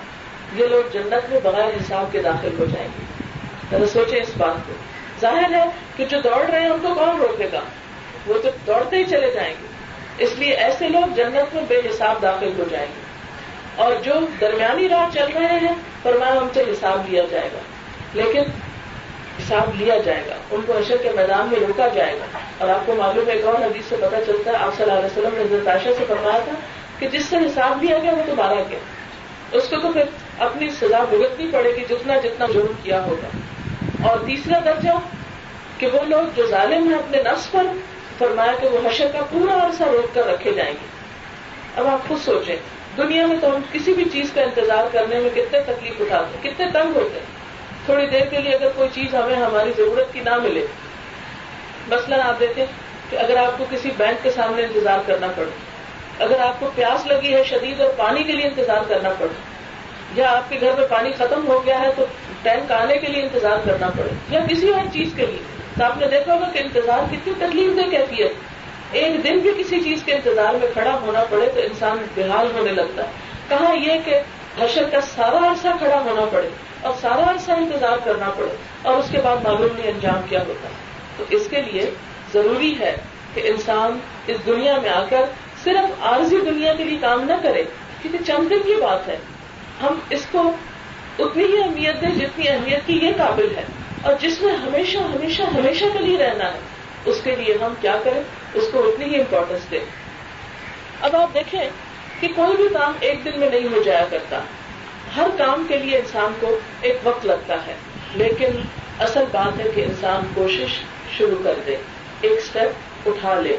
یہ لوگ جنت میں بغیر حساب کے داخل ہو جائیں گے۔ سوچیں اس بات کو۔ ظاہر ہے کہ جو دوڑ رہے ہیں، ان کو کون روکے گا؟ وہ تو دوڑتے ہی چلے جائیں گے۔ اس لیے ایسے لوگ جنت میں بے حساب داخل ہو جائیں گے۔ اور جو درمیانی راہ چل رہے ہیں، فرمایا ہم سے حساب لیا جائے گا۔ لیکن حساب لیا جائے گا۔ ان کو حشر کے میدان میں روکا جائے گا۔ اور آپ کو معلوم ہے ایک اور حدیث سے پتہ چلتا ہے؟ آپ صلی اللہ علیہ وسلم نے حضرت عائشہ سے فرمایا تھا کہ جس سے حساب لیا گیا، وہ دوبارہ کیا اس کو تو پھر اپنی سزا بھگتنی پڑے گی جتنا جتنا جرم کیا ہوگا۔ اور تیسرا درجہ کہ وہ لوگ جو ظالم ہیں، اپنے نفس پر فرمایا کہ وہ حشر کا پورا عرصہ روک کر رکھے جائیں گے۔ اب آپ خود سوچیں، دنیا میں تو ہم کسی بھی چیز کا انتظار کرنے میں کتنے تکلیف اٹھاتے ہیں، کتنے تنگ ہوتے ہیں۔ تھوڑی دیر کے لیے اگر کوئی چیز ہمیں ہماری ضرورت کی نہ ملے۔ مثلا آپ دیکھیں کہ اگر آپ کو کسی بینک کے سامنے انتظار کرنا پڑے، اگر آپ کو پیاس لگی ہے شدید اور پانی کے لیے انتظار کرنا پڑے یا آپ کے گھر میں پانی ختم ہو گیا ہے تو ٹینک آنے کے لیے انتظار کرنا پڑے یا کسی اور چیز کے لیے۔ تو آپ نے دیکھا ہوگا کہ انتظار کتنی تکلیف دہ کیفیت ایک دن بھی کسی چیز کے انتظار میں کھڑا ہونا پڑے تو انسان بحال ہونے لگتا ہے۔ کہاں یہ کہ حشر کا سارا عرصہ کھڑا ہونا پڑے اور سارا عرصہ انتظار کرنا پڑے اور اس کے بعد معلوم نہیں انجام کیا ہوتا۔ تو اس کے لیے ضروری ہے کہ انسان اس دنیا میں آ کر صرف عارضی دنیا کے لیے کام نہ کرے، کیونکہ چند دن کی بات ہے۔ ہم اس کو اتنی ہی اہمیت دیں جتنی اہمیت کی یہ قابل ہے۔ اور جس میں ہمیشہ ہمیشہ ہمیشہ کے لیے رہنا ہے، اس کے لیے ہم کیا کریں؟ اس کو اتنی ہی امپورٹینس دیں۔ اب آپ دیکھیں کہ کوئی بھی کام ایک دن میں نہیں ہو جایا کرتا۔ ہر کام کے لیے انسان کو ایک وقت لگتا ہے، لیکن اصل بات ہے کہ انسان کوشش شروع کر دے، ایک اسٹیپ اٹھا لے۔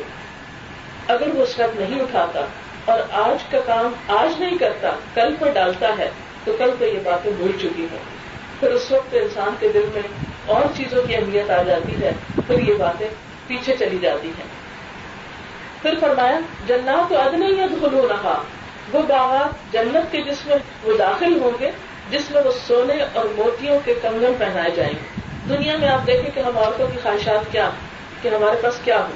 اگر وہ اسٹیپ نہیں اٹھاتا اور آج کا کام آج نہیں کرتا، کل پر ڈالتا ہے۔ تو کل کو یہ باتیں بھول چکی ہیں۔ پھر اس وقت انسان کے دل میں اور چیزوں کی اہمیت آ جاتی ہے، پھر یہ باتیں پیچھے چلی جاتی ہیں۔ پھر فرمایا، جنات تو اد نہیں ہے رہا وہ باغات جنت کے جس میں وہ داخل ہوں گے، جس میں وہ سونے اور موتیوں کے کنگن پہنائے جائیں گے۔ دنیا میں آپ دیکھیں کہ ہم عورتوں کی خواہشات کیا، کہ ہمارے پاس کیا ہو۔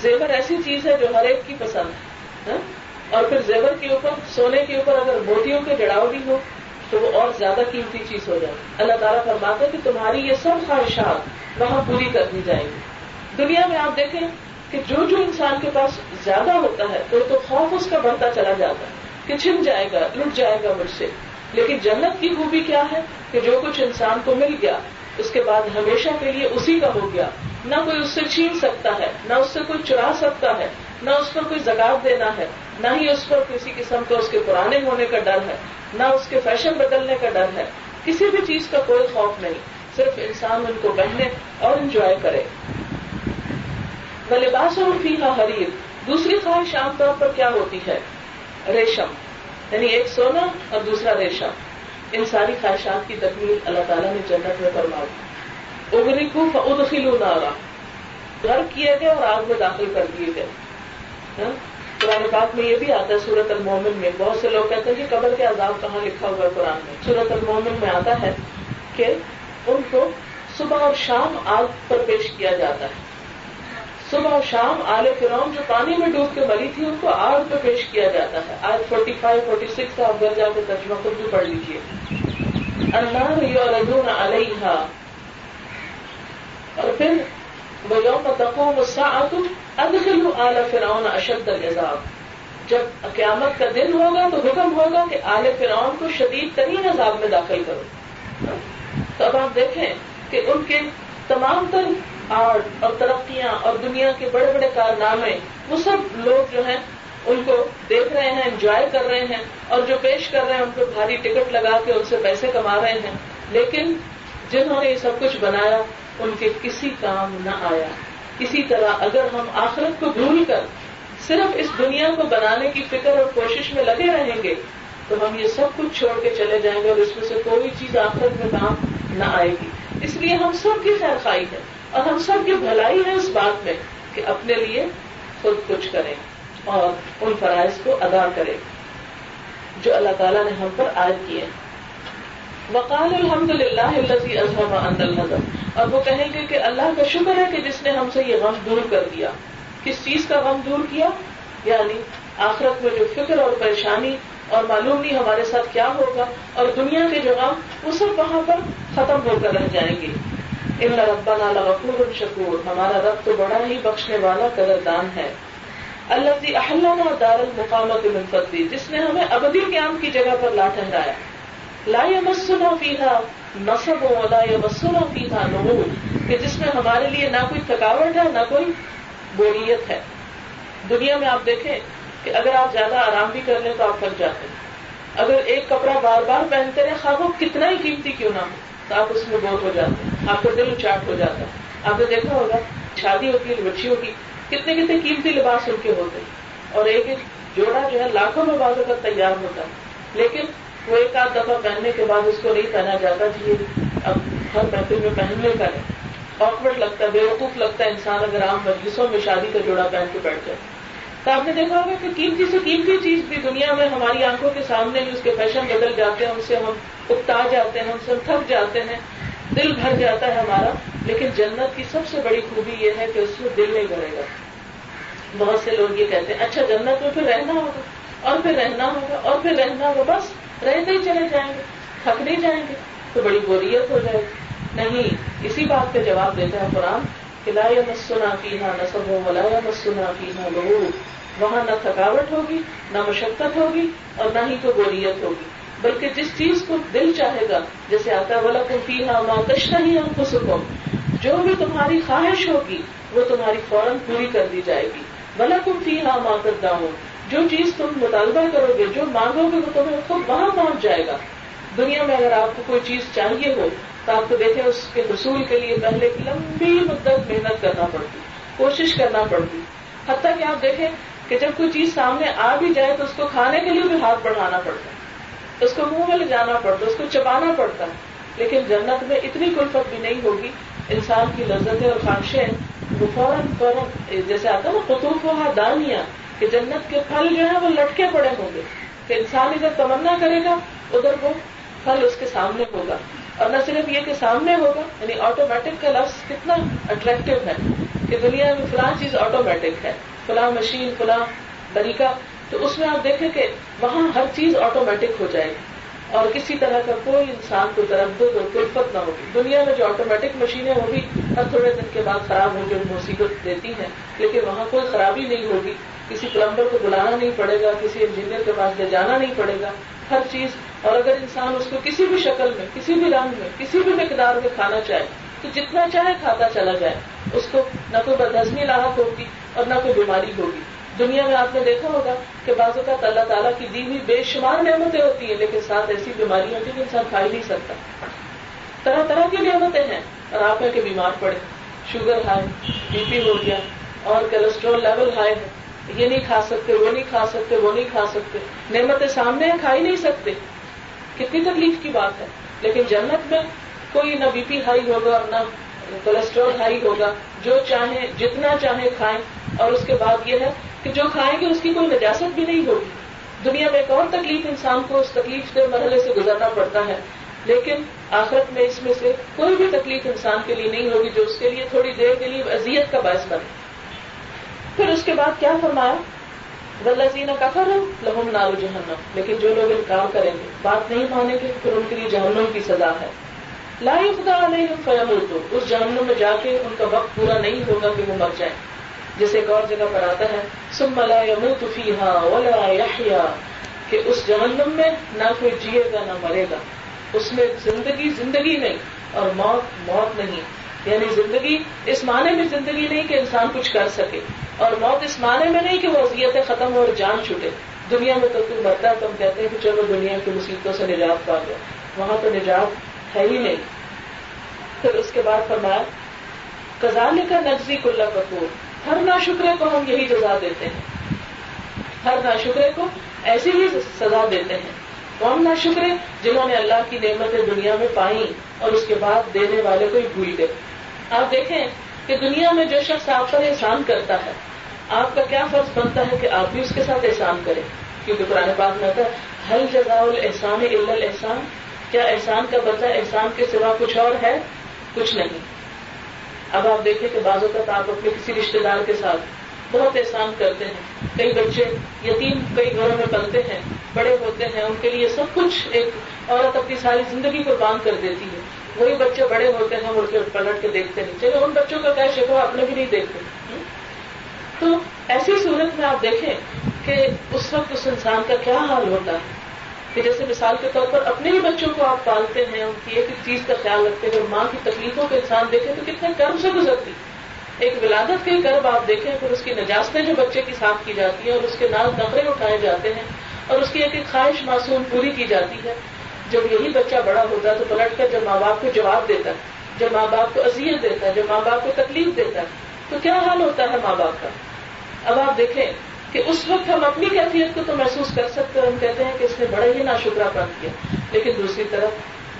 زیور ایسی چیز ہے جو ہر ایک کی پسند ہے ہاں؟ اور پھر زیور کے اوپر، سونے کے اوپر اگر موتیوں کے جڑاؤ بھی ہو، تو وہ اور زیادہ قیمتی چیز ہو جائے۔ اللہ تعالیٰ فرماتے ہے کہ تمہاری یہ سب خواہشات وہاں پوری کر دی جائیں گی۔ دنیا میں آپ دیکھیں کہ جو جو انسان کے پاس زیادہ ہوتا ہے، تو تو خوف اس کا بڑھتا چلا جاتا ہے کہ چھن جائے گا، لٹ جائے گا مجھ سے۔ لیکن جنت کی خوبی کیا ہے؟ کہ جو کچھ انسان کو مل گیا، اس کے بعد ہمیشہ کے لیے اسی کا ہو گیا۔ نہ کوئی اس سے چھین سکتا ہے، نہ اس سے کوئی چرا سکتا ہے۔ نہ اس پر کوئی زکات دینا ہے، نہ ہی اس پر کسی قسم کا اس کے پرانے ہونے کا ڈر ہے، نہ اس کے فیشن بدلنے کا ڈر ہے۔ کسی بھی چیز کا کوئی خوف نہیں، صرف انسان ان کو پہنے اور انجوائے کرے۔ وہ لباس اور فی حریر دوسری خواہش عام طور پر کیا ہوتی ہے؟ ریشم یعنی ایک سونا اور دوسرا ریشم۔ ان ساری خواہشات کی تکمیل اللہ تعالیٰ نے جنت میں فرما دی۔ اگری کو ادخلو نارا۔ گھر کیے گئے اور آگ میں داخل کر دیے گئے۔ ہاں؟ قرآن پاک میں یہ بھی آتا ہے سورت المومن میں بہت سے لوگ کہتے ہیں کہ قبر کے عذاب کہاں لکھا ہوا ہے قرآن میں؟ سورت المومن میں آتا ہے کہ ان کو صبح اور شام آگ پر پیش کیا جاتا ہے۔ صبح و شام آل فرون جو پانی میں ڈوب کے مری تھی، ان کو آگ پہ پیش کیا جاتا ہے۔ آج فورٹی فائیو فورٹی سکس آپ گھر جا کے ترجمہ خود بھی پڑھ لیجیے اللہ علیہ اور پھر وہ یوم تقوم ادخلوا آل فرعون اشد العذاب۔ جب قیامت کا دن ہوگا تو حکم ہوگا کہ آل فرعون کو شدید ترین عذاب میں داخل کرو۔ تو اب آپ دیکھیں کہ ان کے تمام تر آرٹ اور ترقیاں اور دنیا کے بڑے بڑے کارنامے، وہ سب لوگ جو ہیں، ان کو دیکھ رہے ہیں، انجوائے کر رہے ہیں اور جو پیش کر رہے ہیں، ان کو بھاری ٹکٹ لگا کے ان سے پیسے کما رہے ہیں۔ لیکن جنہوں نے یہ سب کچھ بنایا، ان کے کسی کام نہ آیا۔ اسی طرح اگر ہم آخرت کو بھول کر صرف اس دنیا کو بنانے کی فکر اور کوشش میں لگے رہیں گے، تو ہم یہ سب کچھ چھوڑ کے چلے جائیں گے اور اس میں سے کوئی چیز آخرت میں کام نہ آئے گی۔ اس لیے ہم سب کی خیر خائی ہے اور ہم سب کی بھلائی ہے اس بات میں کہ اپنے لیے خود کچھ کریں اور ان فرائض کو ادا کریں جو اللہ تعالیٰ نے ہم پر عائد کیے ہیں۔ وقال الحمد للہ اظہم النظم اور وہ کہیں گے کہ اللہ کا شکر ہے کہ جس نے ہم سے یہ غم دور کر دیا. کس چیز کا غم دور کیا؟ یعنی آخرت میں جو فکر اور پریشانی اور معلوم نہیں ہمارے ساتھ کیا ہوگا اور دنیا کے جو غم، وہ سب وہاں پر ختم ہو کر رہ جائیں گے. ان ربا نالا غفور شکور. ہمارا رب تو بڑا ہی بخشنے والا قدردان ہے. اللہ کی دار المقامت منفتی جس نے ہمیں ابدی قیام کی جگہ پر لا ٹھہرایا. لا مسنا فیحا نصب ہو لا مسنا فیحا نمو کہ جس میں ہمارے لیے نہ کوئی تھکاوٹ ہے، نہ کوئی بوریت ہے۔ دنیا میں آپ دیکھیں کہ اگر آپ زیادہ آرام بھی کر لیں تو آپ تھک جاتے ہیں۔ اگر ایک کپڑا بار بار پہنتے رہے خواب وہ کتنا ہی قیمتی کیوں نہ ہو، تو آپ اس میں بہت ہو جاتے ہیں۔ آپ کا دل اچاٹ ہو جاتا ہے۔ آپ نے دیکھا ہوگا، شادی ہوتی ہے بچیوں کی، کتنے کتنے قیمتی لباس ان کے ہوتے ہیں۔ اور ایک ایک جوڑا جو ہے، لاکھوں میں بازو کا تیار ہوتا ہے۔ لیکن وہ ایک آدھ دفعہ پہننے کے بعد اس کو نہیں پہنا جاتا جی اب ہر محفل میں پہننے کا نہیں آکورڈ لگتا ہے بے وقوف لگتا ہے انسان اگر عام مجلسوں میں شادی کا جوڑا پہن کے بیٹھ جائے۔ تو آپ نے دیکھا ہوگا کہ قیمتی سے قیمتی چیز بھی دنیا میں ہماری آنکھوں کے سامنے بھی اس کے فیشن بدل جاتے ہیں، ان سے ہم اکتا جاتے ہیں، ان سے ہم تھک جاتے ہیں۔ دل بھر جاتا ہے ہمارا۔ لیکن جنت کی سب سے بڑی خوبی یہ ہے کہ اس میں دل نہیں بھرے گا۔ بہت سے لوگ یہ کہتے ہیں اچھا جنت میں پھر رہنا ہوگا اور پھر رہنا ہوگا اور پھر رہنا ہوگا، بس۔ رہتے ہی چلے جائیں گے تھک نہیں جائیں گے، تو بڑی بوریت ہو جائے گی۔ نہیں، اسی بات پہ جواب دیتا ہے قرآن کہ لا مسنا پینا نہ سب ہو لا مسنا پینا لو وہاں نہ تھکاوٹ ہوگی، نہ مشقت ہوگی اور نہ ہی کوئی بوریت ہوگی۔ بلکہ جس چیز کو دل چاہے گا، جیسے آتا ہے تم پینا ماتشنا ہی ہم کو جو بھی تمہاری خواہش ہوگی، وہ تمہاری فوراً پوری کر دی جائے گی۔ بلا تم فی ہاں ماں کرتا ہوں جو چیز تم مطالبہ کرو گے، جو مانگو گے وہ تمہیں خود وہاں پہنچ جائے گا۔ دنیا میں اگر آپ کو کوئی چیز چاہیے ہو، تو آپ کو دیکھیں اس کے حصول کے لیے پہلے لمبی مدت محنت کرنا پڑتی، کوشش کرنا پڑتی۔ حتیٰ کہ آپ دیکھیں کہ جب کوئی چیز سامنے آ بھی جائے تو اس کو کھانے کے لیے بھی ہاتھ بڑھانا پڑتا۔ ہے اس کو منہ میں لے جانا پڑتا ہے اس کو چبانا پڑتا۔ ہے لیکن جنت میں اتنی کلفت بھی نہیں ہوگی، انسان کی لذتیں اور خواہشیں وہ فوراً فوراً، جیسے آتا ہے نا قطوف ہوا دانیاں کہ جنت کے پھل جو ہے وہ لٹکے پڑے ہوں گے۔ کہ انسان ادھر تمنا کرے گا، ادھر وہ پھل اس کے سامنے ہوگا۔ اور نہ صرف یہ کہ سامنے ہوگا یعنی آٹومیٹک کا لفظ کتنا اٹریکٹو ہے کہ دنیا میں فلاں چیز آٹومیٹک ہے۔ فلاں مشین فلاں طریقہ۔ تو اس میں آپ دیکھیں کہ وہاں ہر چیز آٹومیٹک ہو جائے گی۔ اور کسی طرح کا کوئی انسان کو تردد اور کلفت نہ ہوگی۔ دنیا میں جو آٹومیٹک مشینیں وہ بھی ہر تھوڑے دن کے بعد خراب ہو جو مصیبت دیتی ہیں۔ لیکن وہاں کوئی خرابی نہیں ہوگی۔ کسی پلمبر کو بلانا نہیں پڑے گا، کسی انجینئر کے پاس لے جانا نہیں پڑے گا۔ ہر چیز۔ اور اگر انسان اس کو کسی بھی شکل میں، کسی بھی رنگ میں، کسی بھی مقدار میں کھانا چاہے، تو جتنا چاہے کھاتا چلا جائے۔ اس کو نہ کوئی بدہضمی لاحق ہوگی اور نہ کوئی بیماری ہوگی۔ دنیا میں آپ نے دیکھا ہوگا کہ بعض اوقات اللہ تعالیٰ کی دی ہوئی بے شمار نعمتیں ہوتی ہیں، لیکن ساتھ ایسی بیماری ہوتی ہے کہ انسان کھا ہی نہیں سکتا۔ طرح طرح کی نعمتیں ہیں، اور آپ ہیں کہ بیمار پڑے، شوگر ہائی، بی پی ہو گیا، اور کولیسٹرول لیول ہائی ہے، یہ نہیں کھا سکتے، وہ نہیں کھا سکتے، وہ نہیں کھا سکتے۔ نعمتیں سامنے ہیں، کھا ہی نہیں سکتے۔ کتنی تکلیف کی بات ہے۔ لیکن جنت میں کوئی نہ بی پی ہائی ہوگا، اور نہ کولیسٹرول ہائی ہوگا، جو چاہیں، جتنا چاہیں کھائیں۔ اور اس کے بعد یہ ہے کہ جو کھائیں گے اس کی کوئی نجاست بھی نہیں ہوگی۔ دنیا میں ایک اور تکلیف انسان کو اس تکلیف کے مرحلے سے گزرنا پڑتا ہے۔ لیکن آخرت میں اس میں سے کوئی بھی تکلیف انسان کے لیے نہیں ہوگی جو اس کے لیے تھوڑی دیر کے لیے اذیت کا باعث بنے۔ پھر اس کے بعد کیا فرمایا؟ ولزین کا فرم لہم نارو جہنم لیکن جو لوگ انکار کریں گے، بات نہیں مانیں گے، پھر ان کے لیے جہنم کی سزا ہے۔ لا خدا علیہ فیم اس جہنم میں جا کے ان کا وقت پورا نہیں ہوگا کہ وہ مر جائیں۔ جیسے ایک اور جگہ پر آتا ہے سم ملا یموت فیہا ولا یحیا کہ اس جہنم میں نہ کوئی جیے گا، نہ مرے گا۔ اس میں زندگی زندگی نہیں اور موت موت نہیں۔ یعنی زندگی اس معنی میں زندگی نہیں کہ انسان کچھ کر سکے، اور موت اس معنی میں نہیں کہ وہ اذیتیں ختم ہو اور جان چھوٹے۔ دنیا میں تو کوئی مرتا ہے، تو ہم کہتے ہیں کہ چلو دنیا کی مصیبتوں سے نجات پا گیا وہاں تو نجات ہے ہی نہیں۔ پھر اس کے بعد فرمایا کزانے کا نقزی کلّا کپور ہر نا شکرے کو ہم یہی سزا دیتے ہیں۔ ہر نا شکرے کو ایسی ہی سزا دیتے ہیں۔ کون نا شکرے جنہوں نے اللہ کی نعمتیں دنیا میں پائیں اور اس کے بعد دینے والے کو ہی بھول گئے۔ آپ دیکھیں کہ دنیا میں جو شخص آپ پر احسان کرتا ہے، آپ کا کیا فرض بنتا ہے کہ آپ بھی اس کے ساتھ احسان کریں؟ کیونکہ پرانے بات میں ہے حل جزا الحسان احسان کیا احسان کا بدلہ احسان کے سوا کچھ اور ہے؟ کچھ نہیں۔ اب آپ دیکھیں کہ بعض اوقات آپ اپنے کسی رشتے دار کے ساتھ بہت احسان کرتے ہیں۔ کئی بچے یتیم، کئی گھروں میں پلتے ہیں، بڑے ہوتے ہیں، ان کے لیے سب کچھ ایک عورت اپنی ساری زندگی قربان کر دیتی ہے۔ وہی بچے بڑے ہوتے ہیں مڑ کے پلٹ کے دیکھتے نہیں چلے ان بچوں کا کیا شکوا اپنے بھی نہیں دیکھتے۔ تو ایسی صورت میں آپ دیکھیں کہ اس وقت اس انسان کا کیا حال ہوتا ہے؟ کہ جیسے مثال کے طور پر اپنے ہی بچوں کو آپ پالتے ہیں، ان کی ایک ایک چیز کا خیال رکھتے ہیں اور ماں کی تکلیفوں کو انسان دیکھے تو کتنے کرم سے گزرتی۔ ایک ولادت کے کرب آپ دیکھیں، پھر اس کی نجاستیں جو بچے کی صاف کی جاتی ہیں اور اس کے نام نقرے اٹھائے جاتے ہیں اور اس کی ایک ایک خواہش معصوم پوری کی جاتی ہے۔ جب یہی بچہ بڑا ہوتا ہے تو پلٹ کر جب ماں باپ کو جواب دیتا ہے، جب ماں باپ کو اذیت دیتا ہے، جب ماں باپ کو تکلیف دیتا ہے، تو کیا حال ہوتا ہے ماں باپ کا؟ اب آپ دیکھیں کہ اس وقت ہم اپنی کیفیت کو تو محسوس کر سکتے ہیں، ہم کہتے ہیں کہ اس نے بڑا ہی نا شکرا پن کیا۔ لیکن دوسری طرف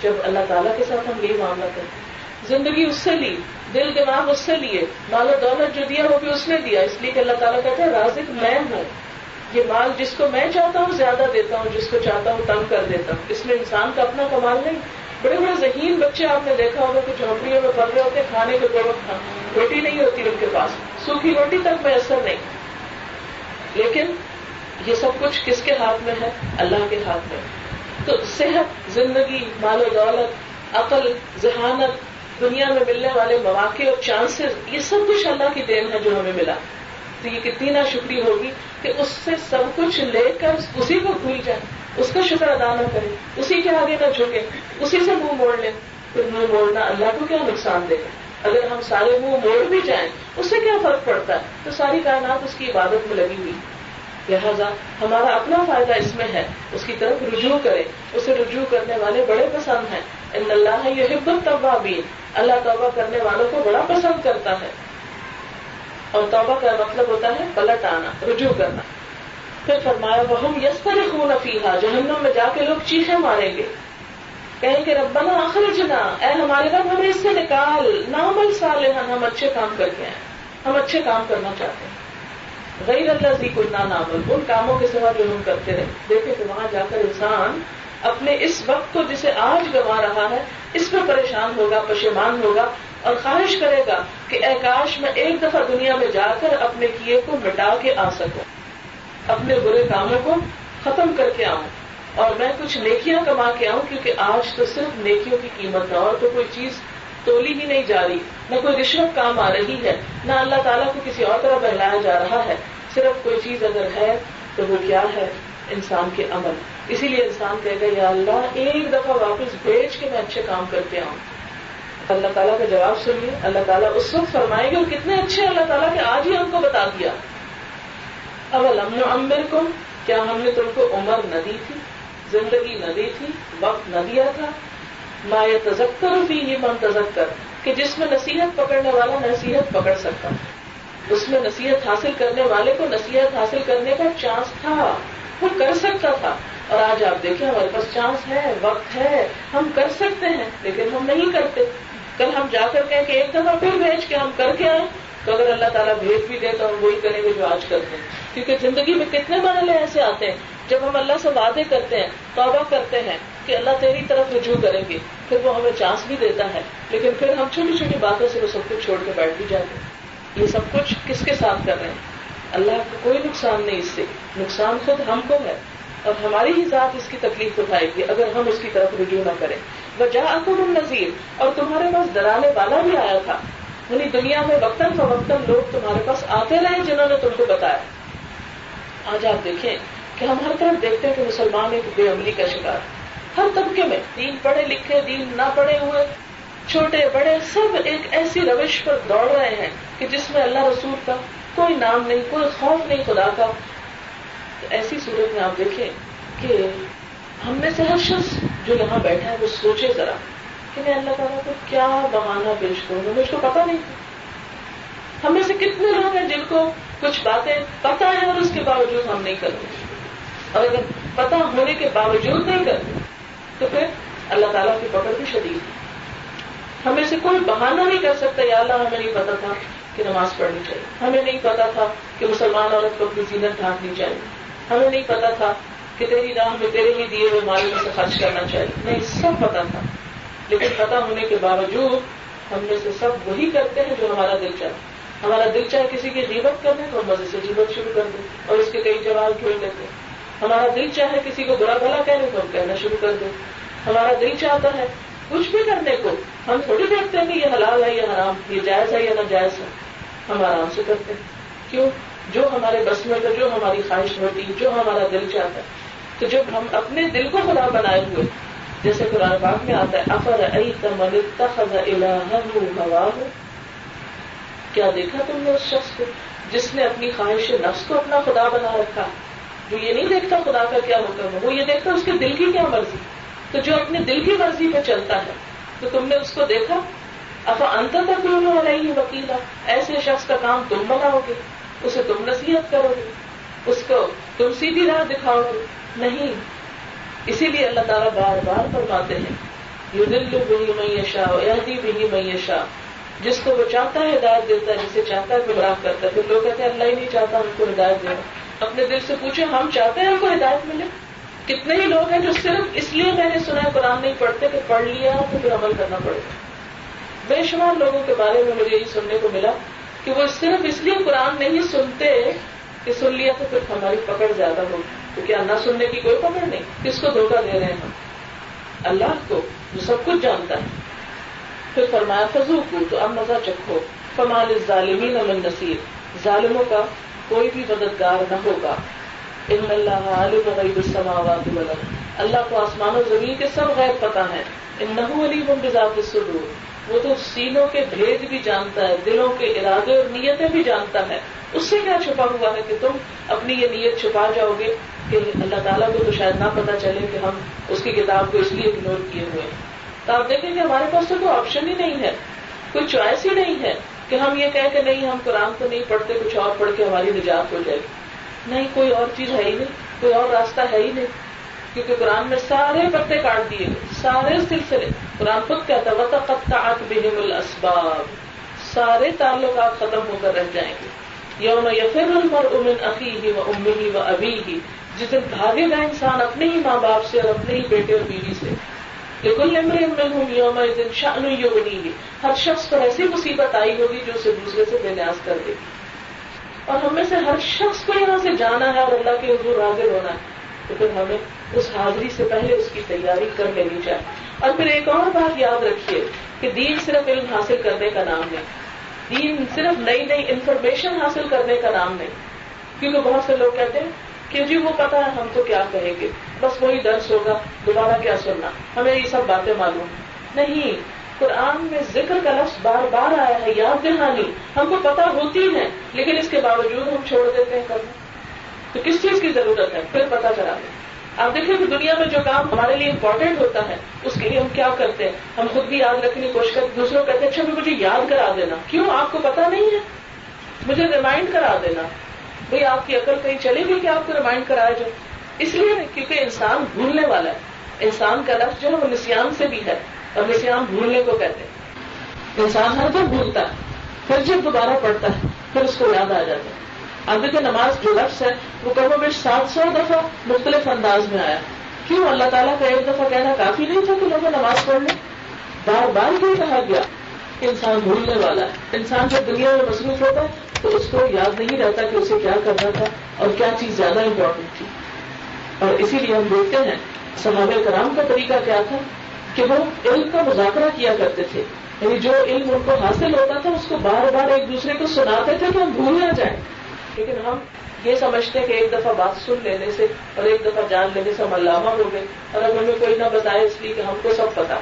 جب اللہ تعالیٰ کے ساتھ ہم یہی معاملہ کرتے ہیں زندگی اس سے لی، دل دماغ اس سے لیے، مال و دولت جو دیا وہ بھی اس نے دیا۔ اس لیے کہ اللہ تعالیٰ کہتے ہیں، رازق میں ہوں۔ یہ مال جس کو میں چاہتا ہوں، زیادہ دیتا ہوں، جس کو چاہتا ہوں، تنگ کر دیتا ہوں۔ اس میں انسان کا اپنا کمال نہیں۔ بڑے بڑے ذہین بچے آپ نے دیکھا ہوگا کہ جھونپڑیوں میں پڑ رہے ہوتے کھانے کے وقت روٹی نہیں ہوتی ان کے پاس۔ سوکھی روٹی تک میں اثر نہیں۔ لیکن یہ سب کچھ کس کے ہاتھ میں ہے؟ اللہ کے ہاتھ میں۔ تو صحت، زندگی، مال و دولت، عقل، ذہانت، دنیا میں ملنے والے مواقع اور چانسز یہ سب کچھ اللہ کی دین ہے جو ہمیں ملا۔ تو یہ کتنی نا شکری ہوگی کہ اس سے سب کچھ لے کر اسی کو بھول جائے، اس کا شکر ادا نہ کرے، اسی کے آگے نہ جھکے، اسی سے منہ موڑ لیں پھر منہ موڑنا اللہ کو کیا نقصان دے گا؟ اگر ہم سارے منہ موڑ بھی جائیں، اس سے کیا فرق پڑتا ہے؟ تو ساری کائنات اس کی عبادت میں لگی ہوئی۔ لہذا ہمارا اپنا فائدہ اس میں ہے۔ اس کی طرف رجوع کرے اسے رجوع کرنے والے بڑے پسند ہیں۔ ان اللہ یہ حبت طبابین اللہ توبہ کرنے والوں کو بڑا پسند کرتا ہے۔ اور توبہ کا مطلب ہوتا ہے پلٹ آنا، رجوع کرنا۔ پھر فرمایا وہ ہم یس پر خون جہنم میں جا کے لوگ چیخے ماریں گے۔ کہیں گے ربنا آخر جنا اے ہمارے رب، ہمیں اس سے نکال، نامل سال ہم اچھے کام کر کے آئے ہم اچھے کام کرنا چاہتے ہیں۔ غیر اللہ سی کل نامل، ان کاموں کے سوا جو ہم کرتے رہے۔ دیکھے کہ وہاں جا کر انسان اپنے اس وقت کو جسے آج گوا رہا ہے، اس میں پریشان ہوگا، پشیمان ہوگا اور خواہش کرے گا کہ اے کاش میں ایک دفعہ دنیا میں جا کر اپنے کیے کو مٹا کے آ سکوں، اپنے برے کاموں کو ختم کر کے آؤں۔ اور میں کچھ نیکیاں کما کے آؤں کیونکہ آج تو صرف نیکیوں کی قیمت ہے اور تو کوئی چیز تولی ہی نہیں جا رہی، نہ کوئی رشوت کام آ رہی ہے، نہ اللہ تعالیٰ کو کسی اور طرح بہلایا جا رہا ہے۔ صرف کوئی چیز اگر ہے تو وہ کیا ہے؟ انسان کے عمل۔ اسی لیے انسان کہے گا، یا اللہ، ایک دفعہ واپس بھیج کے میں اچھے کام کرتے آؤں۔ اللہ تعالیٰ کا جواب سنیے۔ اللہ تعالیٰ اس وقت فرمائیں گے اور کتنے اچھے اللہ تعالیٰ کے آج ہی ہم کو بتا دیا۔ اب المن عمر کو کیا ہم نے تم کو عمر نہ دی تھی؟ زندگی نہ دی تھی وقت نہ دیا تھا۔ ما تذکر بھی یہ من تذکر، کہ جس میں نصیحت پکڑنے والا نصیحت پکڑ سکتا۔ اس میں نصیحت حاصل کرنے والے کو نصیحت حاصل کرنے کا چانس تھا، وہ کر سکتا تھا۔ اور آج آپ دیکھیں، ہمارے پاس چانس ہے، وقت ہے، ہم کر سکتے ہیں، لیکن ہم نہیں کرتے۔ کل ہم جا کر کہیں کہ ایک دفعہ پھر بھیج کے ہم کر کے آئیں۔ تو اگر اللہ تعالیٰ بھیج بھی دے تو ہم وہی کریں گے جو آج کرتے ہیں۔ کیونکہ زندگی میں کتنے مرحلے ایسے آتے ہیں جب ہم اللہ سے وعدے کرتے ہیں، توبہ کرتے ہیں کہ اللہ تیری طرف رجوع کریں گے، پھر وہ ہمیں چانس بھی دیتا ہے۔ لیکن پھر ہم چھوٹی چھوٹی باتوں سے وہ سب کچھ چھوڑ کے بیٹھ بھی جاتے ہیں۔ یہ سب کچھ کس کے ساتھ کر رہے ہیں؟ اللہ کو کوئی نقصان نہیں اس سے۔ نقصان خود ہم کو ہے۔ اور ہماری ہی ذات اس کی تکلیف اٹھائے گی اگر ہم اس کی طرف رجوع نہ کریں۔ وہ جا نظیر اور تمہارے پاس ڈرانے والا بھی آیا تھا۔ یعنی دنیا میں وقتاً فوقتاً لوگ تمہارے پاس آتے رہے جنہوں نے تم کو بتایا۔ آج آپ دیکھیں کہ ہم ہر طرف دیکھتے ہیں کہ مسلمان ایک بے عملی کا شکار ہر طبقے میں، دین پڑھے لکھے، دین نہ پڑھے ہوئے، چھوٹے، بڑے، سب ایک ایسی روش پر دوڑ رہے ہیں کہ جس میں اللہ رسول کا کوئی نام نہیں، کوئی خوف نہیں، خدا کا۔ ایسی صورت میں آپ دیکھیں کہ ہم میں سے ہر شخص جو یہاں بیٹھا ہے، وہ سوچے ذرا کہ میں اللہ تعالیٰ کو کیا بہانا پیش کروں؟ مجھے اس کو پتا نہیں۔ ہم میں سے کتنے لوگ ہیں جن کو کچھ باتیں پتا ہے اور اس کے باوجود ہم نہیں کرتے۔ اور اگر پتا ہونے کے باوجود نہیں کرتے، تو پھر اللہ تعالیٰ کی پکڑ بھی شدید۔ ہمیں سے کوئی بہانہ نہیں کر سکتا، یا اللہ، ہمیں نہیں پتا تھا کہ نماز پڑھنی چاہیے۔ ہمیں نہیں پتا تھا کہ مسلمان عورت کو اپنی زینت ڈھانکنی چاہیے۔ ہمیں نہیں پتا تھا کہ تیری راہ میں تیرے ہی دیے ہوئے مال میں سے خرچ کرنا چاہیے۔ نہیں، سب پتا تھا۔ لیکن پتا ہونے کے باوجود ہم میں سے سب وہی کرتے ہیں جو ہمارا دل چاہے۔ ہمارا دل چاہے کسی کی غیبت کر دیں تو ہم مزے سے جیبت شروع کر دیں اور اس کے کئی جواب کھیل دیتے؟ ہمارا دل چاہے کسی کو برا بھلا کہنے تو ہم کہنا شروع کر دیں۔ ہمارا دل چاہتا ہے کچھ بھی کرنے کو۔ ہم تھوڑی دیکھتے ہیں کہ یہ حلال ہے یا حرام، یہ جائز ہے یا ناجائز ہے۔ ہم آرام سے کرتے ہیں۔ کیوں؟ جو ہمارے بس میں جو ہماری خواہش ہوتی جو ہمارا دل چاہتا ہے۔ تو جب ہم اپنے دل کو خدا بنائے ہوئے، جیسے قرآن پاک میں آتا ہے افر ہوا کیا دیکھا تم نے اس شخص کو، جس نے اپنی خواہش نفس کو اپنا خدا بنا رکھا؟ جو یہ نہیں دیکھتا خدا کا کیا حکم ہے؟ وہ یہ دیکھتا اس کے دل کی کیا مرضی؟ تو جو اپنے دل کی مرضی پہ چلتا ہے۔ تو تم نے اس کو دیکھا؟ افا انت تک ہو رہی وکیلا۔ ایسے شخص کا کام تم بناؤ گے اسے تم نصیحت کرو گے، اس کو تم سیدھی راہ دکھاؤ گے۔ نہیں، اسی لیے اللہ تعالیٰ بار بار فرماتے ہیں یو دل بھی میشا یادی بھی میشا جس کو وہ چاہتا ہے ہدایت دیتا ہے، جسے چاہتا ہے گمراہ کرتا ہے۔ پھر لوگ کہتے ہیں، اللہ ہی نہیں چاہتا، ہم کو ہدایت دینا اپنے دل سے پوچھے ہم چاہتے ہیں ہم کو ہدایت ملے؟ کتنے ہی لوگ ہیں جو صرف اس لیے میں نے سنا ہے، قرآن نہیں پڑھتے کہ پڑھ لیا تو پھر عمل کرنا پڑے۔ گا بے شمار لوگوں کے بارے میں مجھے یہی سننے کو ملا کہ وہ صرف اس لیے قرآن نہیں سنتے کہ سن لیا تو پھر ہماری پکڑ زیادہ ہوگی تو کیا نہ سننے کی کوئی پکڑ نہیں؟ کس کو دھوکہ دے رہے ہیں ہم؟ اللہ کو، جو سب کچھ جانتا ہے۔ پھر فرمایا فضو کو تو اب مزہ چکھو۔ فمال ظالمین امن نصیر۔ ظالموں کا کوئی بھی مددگار نہ ہوگا۔ ان اللہ عالم غیب السماوات والارض۔ اللہ کو آسمان و زمین کے سب غیر پتہ ہیں۔ ان نہ علی بذات الصدور۔ وہ تو سینوں کے بھید بھی جانتا ہے، دلوں کے ارادے اور نیتیں بھی جانتا ہے۔ اس سے کیا چھپا ہوا ہے کہ تم اپنی یہ نیت چھپا جاؤ گے کہ اللہ تعالیٰ کو تو شاید نہ پتا چلے کہ ہم اس کی کتاب کو اس لیے اگنور کیے ہوئے تو آپ دیکھیں کہ ہمارے پاس تو کوئی آپشن ہی نہیں ہے۔ کوئی چوائس ہی نہیں ہے۔ کہ ہم یہ کہیں کہ نہیں، ہم قرآن تو نہیں پڑھتے، کچھ اور پڑھ کے ہماری نجات ہو جائے گی۔ نہیں، کوئی اور چیز ہے ہی نہیں، کوئی اور راستہ ہے ہی نہیں۔ کیونکہ قرآن میں سارے پتے کاٹ دیے گئے سارے سلسلے۔ قرآن خود کہتا ہے وطقطعت بہم الاسباب سارے تعلقات ختم ہو کر رہ جائیں گے۔ یوم یفر المرء من اخیہ و امہ و ابیہ جس دن بھاگے گا انسان اپنے ہی ماں باپ سے اور اپنے ہی بیٹے اور بیوی سے لیکن امر منہم دن ہر شخص پر ایسی مصیبت آئی ہوگی جو اسے دوسرے سے بے نیاز کر دے۔ گی اور ہم میں سے ہر شخص کو یہاں سے جانا ہے اور اللہ کے حضور حاضر ہونا ہے۔ تو پھر ہمیں اس حاضری سے پہلے اس کی تیاری کر لینی چاہیے۔ اور پھر ایک اور بات یاد رکھیے کہ دین صرف علم حاصل کرنے کا نام نہیں۔ دین صرف نئی نئی انفارمیشن حاصل کرنے کا نام نہیں۔ کیونکہ بہت سے لوگ کہتے ہیں کہ جی وہ پتا ہے ہم تو کیا کہیں گے؟ بس وہی درس ہوگا، دوبارہ کیا سننا؟ ہمیں یہ سب باتیں معلوم۔ نہیں، قرآن میں ذکر کا لفظ بار بار آیا ہے، یاد دہانی۔ ہم کو پتا ہوتی ہے، لیکن اس کے باوجود ہم چھوڑ دیتے ہیں کرنا تو کس چیز کی ضرورت ہے؟ پھر پتا چلا۔ دیں آپ دیکھیں کہ دنیا میں جو کام ہمارے لیے امپورٹنٹ ہوتا ہے، اس کے لیے ہم کیا کرتے ہیں؟ ہم خود بھی یاد رکھنے کی کوشش کرتے دوسروں کہتے ہیں اچھا مجھے یاد کرا دینا۔ کیوں؟ آپ کو پتا نہیں ہے۔ مجھے ریمائنڈ کرا دینا۔ بھئی آپ کی عقل کہیں چلے گی کہ آپ کو ریمائنڈ کرایا جو اس لیے کیونکہ انسان بھولنے والا ہے۔ انسان کا لفظ جو ہے وہ نسیان سے بھی ہے، اور نسیان بھولنے کو کہتے ہیں۔ انسان ہر دم بھولتا ہے، پھر جب دوبارہ پڑھتا ہے، پھر اس کو یاد آ جاتا ہے۔ اب دیکھیں، نماز جو لفظ ہے، وہ کم بیش سات سو دفعہ مختلف انداز میں آیا۔ کیوں؟ اللہ تعالیٰ کا ایک دفعہ کہنا کافی نہیں تھا کہ لوگوں نماز پڑھ لیں بار بار کیوں کہا گیا۔ کہ انسان بھولنے والا ہے۔ انسان جب دنیا میں مصروف ہوتا ہے تو اس کو یاد نہیں رہتا کہ اسے کیا کرنا تھا اور کیا چیز زیادہ امپورٹنٹ تھی۔ اور اسی لیے ہم دیکھتے ہیں، صحابہ کرام کا طریقہ کیا تھا؟ کہ وہ علم کا مذاکرہ کیا کرتے تھے۔ یعنی جو علم ان کو حاصل ہوتا تھا، اس کو بار بار ایک دوسرے کو سناتے تھے کہ ہم بھول نہ جائیں۔ لیکن ہم یہ سمجھتے ہیں کہ ایک دفعہ بات سن لینے سے اور ایک دفعہ جان لینے سے ہم علامہ ہو گئے۔ اور اب ہمیں کوئی نہ بتائے اس لیے کہ ہم کو سب پتا۔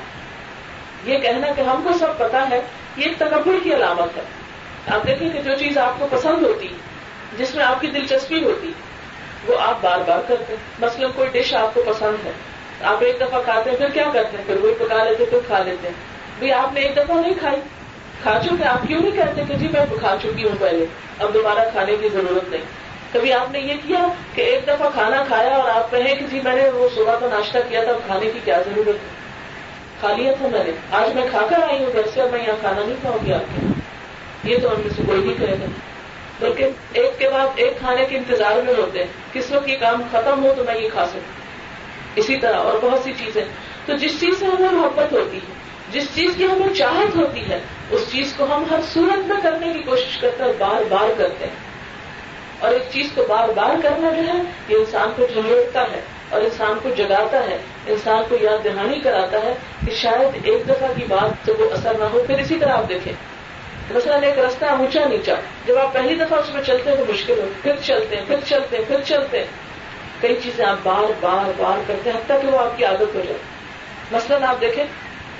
یہ کہنا کہ ہم کو سب پتا ہے یہ ایک تکبر کی علامت ہے۔ آپ دیکھیں کہ جو چیز آپ کو پسند ہوتی، جس میں آپ کی دلچسپی ہوتی، وہ آپ بار بار کرتے ہیں۔ مثلاً کوئی ڈش آپ کو پسند ہے، آپ ایک دفعہ کھاتے ہیں، پھر کیا کرتے ہیں؟ پھر وہی پکا لیتے پھر کھا لیتے ہیں۔ بھائی آپ نے ایک دفعہ نہیں کھائی۔ کھا چکے، آپ کیوں نہیں کہتے کہ جی میں کھا چکی ہوں پہلے؟ اب دوبارہ کھانے کی ضرورت نہیں۔ کبھی آپ نے یہ کیا کہ ایک دفعہ کھانا کھایا اور آپ کہیں کہ جی میں نے وہ صبح کا ناشتہ کیا تھا کھانے کی کیا ضرورت ہے؟ کھا لیا تھا میں نے آج میں کھا کر آئی ہوں، گھر سے اب میں یہاں کھانا نہیں کھاؤں گی آپ کے یہ تو ہم میں سے کوئی نہیں کہے گا۔ بلکہ ایک کے بعد ایک کھانے کے انتظار میں ہوتے ہیں۔ کس وقت یہ کام ختم ہو تو میں یہ کھا سکوں۔ اسی طرح اور بہت سی چیزیں۔ تو جس چیز سے ہمیں محبت ہوتی ہے، جس چیز کی ہمیں چاہت ہوتی ہے، اس چیز کو ہم ہر صورت میں کرنے کی کوشش کرتے ہیں بار بار کرتے ہیں۔ اور ایک چیز کو بار بار کرنا جو ہے، یہ انسان کو جھنجھوڑتا ہے اور انسان کو جگاتا ہے، انسان کو یاد دہانی کراتا ہے کہ شاید ایک دفعہ کی بات تو وہ اثر نہ ہو، پھر اسی طرح آپ دیکھیں۔ مثلاً ایک رستہ اونچا نیچا، جب آپ پہلی دفعہ اس میں چلتے ہیں تو مشکل ہو، پھر چلتے ہیں، پھر چلتے ہیں، پھر چلتے ہیں۔ کئی چیزیں آپ بار بار بار کرتے ہیں، حتیٰ کہ وہ آپ کی عادت ہو جائے۔ مثلاً آپ دیکھیں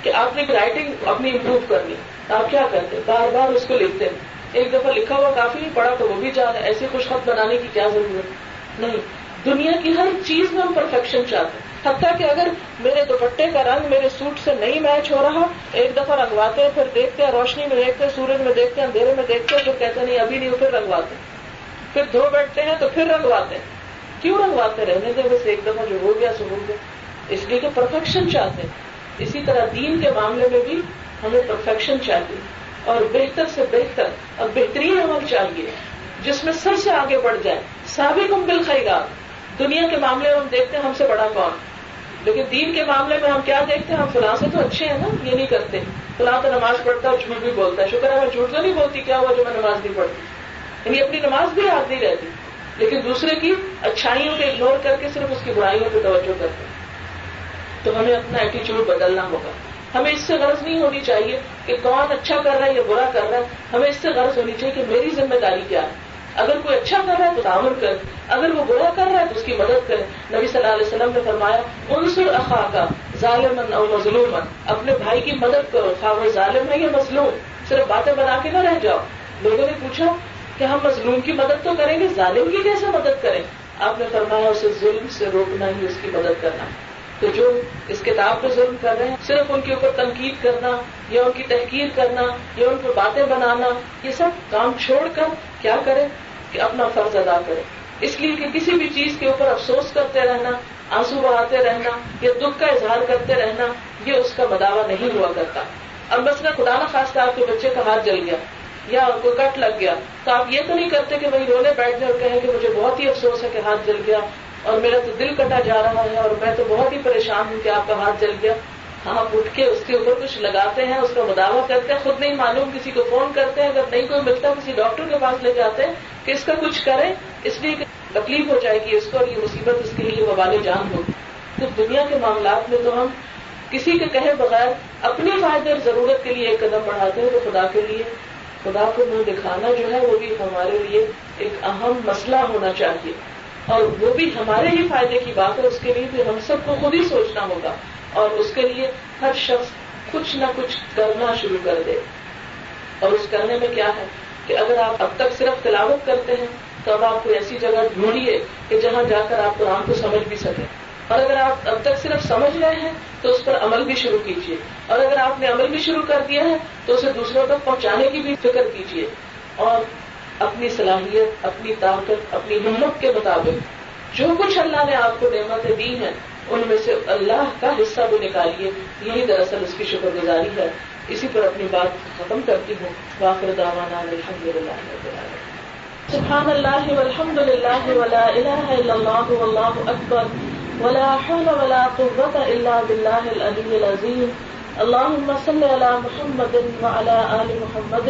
کہ آپ نے رائٹنگ اپنی امپروو کرنی، آپ کیا کرتے بار بار اس کو لکھتے ہیں۔ ایک دفعہ لکھا ہوا کافی پڑا تو وہ بھی جان ہے ایسے خوش خط بنانے کی کیا ضرورت؟ نہیں۔ دنیا کی ہر چیز میں ہم پرفیکشن چاہتے ہیں۔ حتیٰ کہ اگر میرے دوپٹے کا رنگ میرے سوٹ سے نہیں میچ ہو رہا، ایک دفعہ رنگواتے ہیں، پھر دیکھتے ہیں، روشنی میں دیکھتے ہیں، سورج میں دیکھتے ہیں، اندھیرے میں دیکھتے ہیں، پھر کہتے ہیں، نہیں، ابھی نہیں پھر رنگواتے ہیں۔ پھر دھو بیٹھتے ہیں تو پھر رنگواتے ہیں۔ کیوں رنگواتے رہنے دیں؟ بس ایک دفعہ جو ہو گیا سو ہو گیا۔ اس لیے کہ پرفیکشن چاہتے ہیں۔ اسی طرح دین کے معاملے میں بھی ہمیں پرفیکشن چاہیے۔ اور بہتر سے بہتر اور بہترین عمل چاہیے، جس میں سب سے آگے بڑھ جائے۔ سابق بالخیرات۔ دنیا کے معاملے میں ہم دیکھتے ہیں ہم سے بڑا کون۔ لیکن دین کے معاملے میں ہم کیا دیکھتے ہیں؟ ہم فلاں سے تو اچھے ہیں نا، یہ نہیں کرتے۔ فلاں تو نماز پڑھتا ہے جھوٹ بھی بولتا ہے۔ شکر ہے میں جھوٹ تو نہیں بولتی، کیا ہوا جو میں نماز نہیں پڑھتی؟ یعنی اپنی نماز بھی یاد نہیں رہتی۔ لیکن دوسرے کی اچھائیوں کو اگنور کر کے صرف اس کی برائیوں پہ توجہ کرتے تو ہمیں اپنا ایٹیچیوڈ بدلنا ہوگا۔ ہمیں اس سے غرض نہیں ہونی چاہیے کہ کون اچھا کر رہا ہے یا برا کر رہا ہے، ہمیں اس سے غرض ہونی چاہیے کہ میری ذمہ داری کیا ہے۔ اگر کوئی اچھا کر رہا ہے تو تعاون کر، اگر وہ برا کر رہا ہے تو اس کی مدد کرے نبی صلی اللہ علیہ وسلم نے فرمایا، انصر اخا کا ظالمن اور مظلوم اپنے بھائی کی مدد کرو، خواہ وہ ظالم ہے یا مظلوم، صرف باتیں بنا کے نہ رہ جاؤ۔ لوگوں نے پوچھا کہ ہم مظلوم کی مدد تو کریں گے؟ ظالم کی کیسے مدد کریں؟ آپ نے فرمایا، اسے ظلم سے روکنا ہی اس کی مدد کرنا۔ تو جو اس کتاب پہ ظلم کر رہے ہیں، صرف ان کے اوپر تنقید کرنا، یا ان کی تحقیر کرنا، یا ان کو باتیں بنانا، یہ سب کام چھوڑ کر کیا کریں؟ کہ اپنا فرض ادا کرے اس لیے کہ کسی بھی چیز کے اوپر افسوس کرتے رہنا، آنسو بہاتے رہنا، یا دکھ کا اظہار کرتے رہنا، یہ اس کا مداوع نہیں ہوا کرتا۔ اب بس خدا نہ خاص آپ کے بچے کا ہاتھ جل گیا، یا کوئی کٹ لگ گیا، تو آپ یہ تو نہیں کرتے کہ وہی رونے بیٹھ جائے اور کہیں کہ مجھے بہت ہی افسوس ہے کہ ہاتھ جل گیا اور میرا تو دل کٹا جا رہا ہے اور میں تو بہت ہی پریشان ہوں کہ آپ کا ہاتھ جل گیا۔ آپ اٹھ کے اس کے اوپر کچھ لگاتے ہیں، اس کا مداوع کرتے ہیں۔ خود نہیں معلوم، کسی کو فون کرتے ہیں۔ اگر نہیں کوئی ملتا، کسی ڈاکٹر کے پاس لے جاتے ہیں کہ اس کا کچھ کریں۔ اس لیے کہ تکلیف ہو جائے گی اس کو اور یہ مصیبت اس کے لیے وبال جان ہوگی۔ تو دنیا کے معاملات میں تو ہم کسی کے کہے بغیر اپنی فائدے اور ضرورت کے لیے ایک قدم بڑھاتے ہیں تو خدا کے لیے۔ خدا کو منہ دکھانا جو ہے، وہ بھی ہمارے لیے ایک اہم مسئلہ ہونا چاہیے۔ اور وہ بھی ہمارے ہی فائدے کی بات ہے، اس کے لیے بھی ہم سب کو خود ہی سوچنا ہوگا۔ اور اس کے لیے ہر شخص کچھ نہ کچھ کرنا شروع کر دے۔ اور اس کرنے میں کیا ہے کہ اگر آپ اب تک صرف تلاوت کرتے ہیں، تو اب آپ کو ایسی جگہ ڈھونڈیے کہ جہاں جا کر آپ قرآن کو سمجھ بھی سکیں۔ اور اگر آپ اب تک صرف سمجھ رہے ہیں، تو اس پر عمل بھی شروع کیجیے۔ اور اگر آپ نے عمل بھی شروع کر دیا ہے، تو اسے دوسروں تک پہنچانے کی بھی فکر کیجیے۔ اور اپنی صلاحیت، اپنی طاقت، اپنی ہمت کے مطابق جو کچھ اللہ نے آپ کو نعمتیں دی ہیں ان میں سے اللہ کا حصہ بھی نکالیے۔ یہی دراصل اس کی شکر گزاری ہے۔ اسی پر اپنی بات ختم کرتی ہوں۔ واخر دعوانا الحمد للہ سبحان اللہ والحمد للہ ولا الہ الا اللہ واللہ اکبر۔ ولا حول ولا قوة الا باللہ العلی العظیم۔ اللهم صل على محمد وعلى آل محمد۔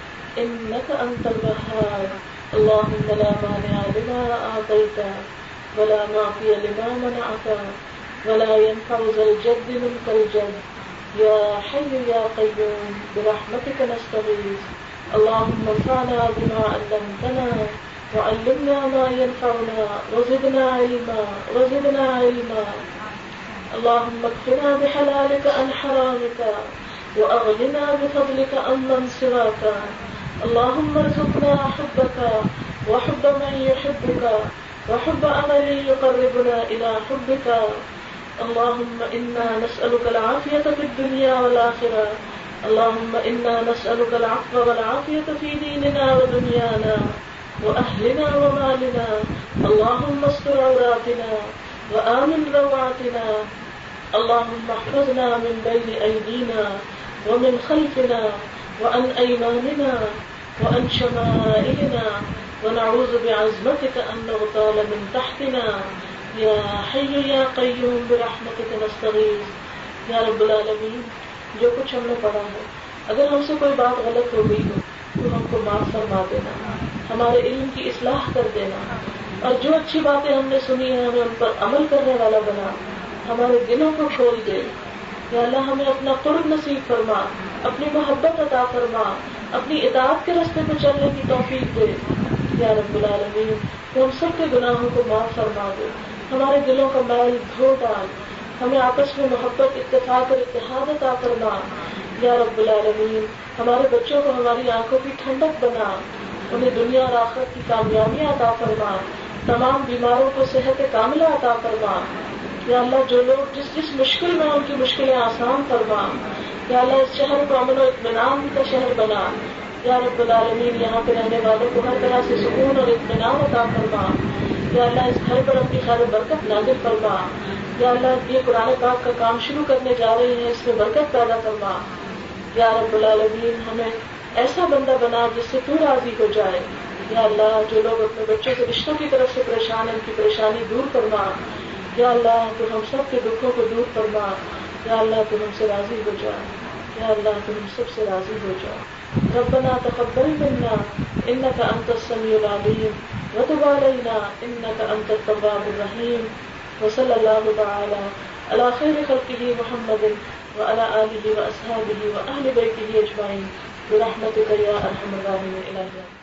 إنك أنت الوهاب. اللهم لا مانع لما أعطيت ولا معطي لما منعت ولا ينفع ذا الجد منك الجد يا حي يا قيوم، برحمتك نستغيث. اللهم انفعنا بما علمتنا وعلمنا ما ينفعنا وزدنا علما وزدنا علما. اللهم اكفنا بحلالك عن حرامك واغننا بفضلك عمن سواك اللهم ارزقنا حبك وحب من يحبك وحب عمل يقربنا إلى حبك. اللهم إنا نسألك العافية في الدنيا والآخرة. اللهم إنا نسألك العفو والعافية في ديننا ودنيانا وأهلنا ومالنا. اللهم استر عوراتنا وآمن روعاتنا. اللهم احفظنا من بين أيدينا ومن خلفنا وعن أيماننا وعن شمائلنا ونعوذ بعظمتك أن نغتال من تحتنا. یا حی یا قیوم برحمتک نستغیث یا رب العالمین جو کچھ ہم نے پڑھا ہے، اگر ہم سے کوئی بات غلط ہو گئی ہو، تو ہم کو معاف فرما دینا، ہمارے علم کی اصلاح کر دینا۔ اور جو اچھی باتیں ہم نے سنی ہیں، ہمیں ان پر عمل کرنے والا بنا۔ ہمارے دلوں کو کھول دے۔ یا اللہ ہمیں اپنا قرب نصیب فرما، اپنی محبت عطا فرما، اپنی اطاعت کے رستے پہ چلنے کی توفیق دے۔ یا رب العالمین، ہم سب کے گناہوں کو معاف فرما دے۔ ہمارے دلوں کا میل دھو ڈال۔ ہمیں آپس میں محبت، اتفاق اور اتحاد عطا فرما۔ یا رب العالمین، ہمارے بچوں کو ہماری آنکھوں کی ٹھنڈک بنا۔ انہیں دنیا اور آخر کی کامیابیاں عطا فرما۔ تمام بیماروں کو صحت کاملہ عطا فرما۔ یا اللہ جو لوگ جس جس مشکل میں ان کی مشکلیں آسان فرما یا اللہ اس شہر کو امن و اطمینان کا شہر بنا یا رب العالمین، یہاں پہ رہنے والوں کو ہر طرح سے سکون اور اطمینان عطا فرما یا اللہ اس گھر پر اپنی خیر و برکت نازل فرما یا اللہ یہ قرآن پاک کا کام شروع کرنے جا رہے ہیں، اس میں برکت پیدا کروا یا رب العالمین، ہمیں ایسا بندہ بنا جس سے تو راضی ہو جائے۔ یا اللہ جو لوگ اپنے بچوں کے رشتوں کی طرف سے پریشان ہیں، ان کی پریشانی دور کروا یا اللہ تو ہم سب کے دکھوں کو دور کروا یا اللہ تو ہم سے راضی ہو جائے یا اللہ تو ہم سب سے راضی ہو جائے ربنا تقبل منا انك انت السميع العليم وتب علينا انك انت التواب الرحيم وصلى الله تعالى على خير خلقه محمد وعلى آله وأصحابه وأهل بيته أجمعين برحمتك يا أرحم الراحمين إلهي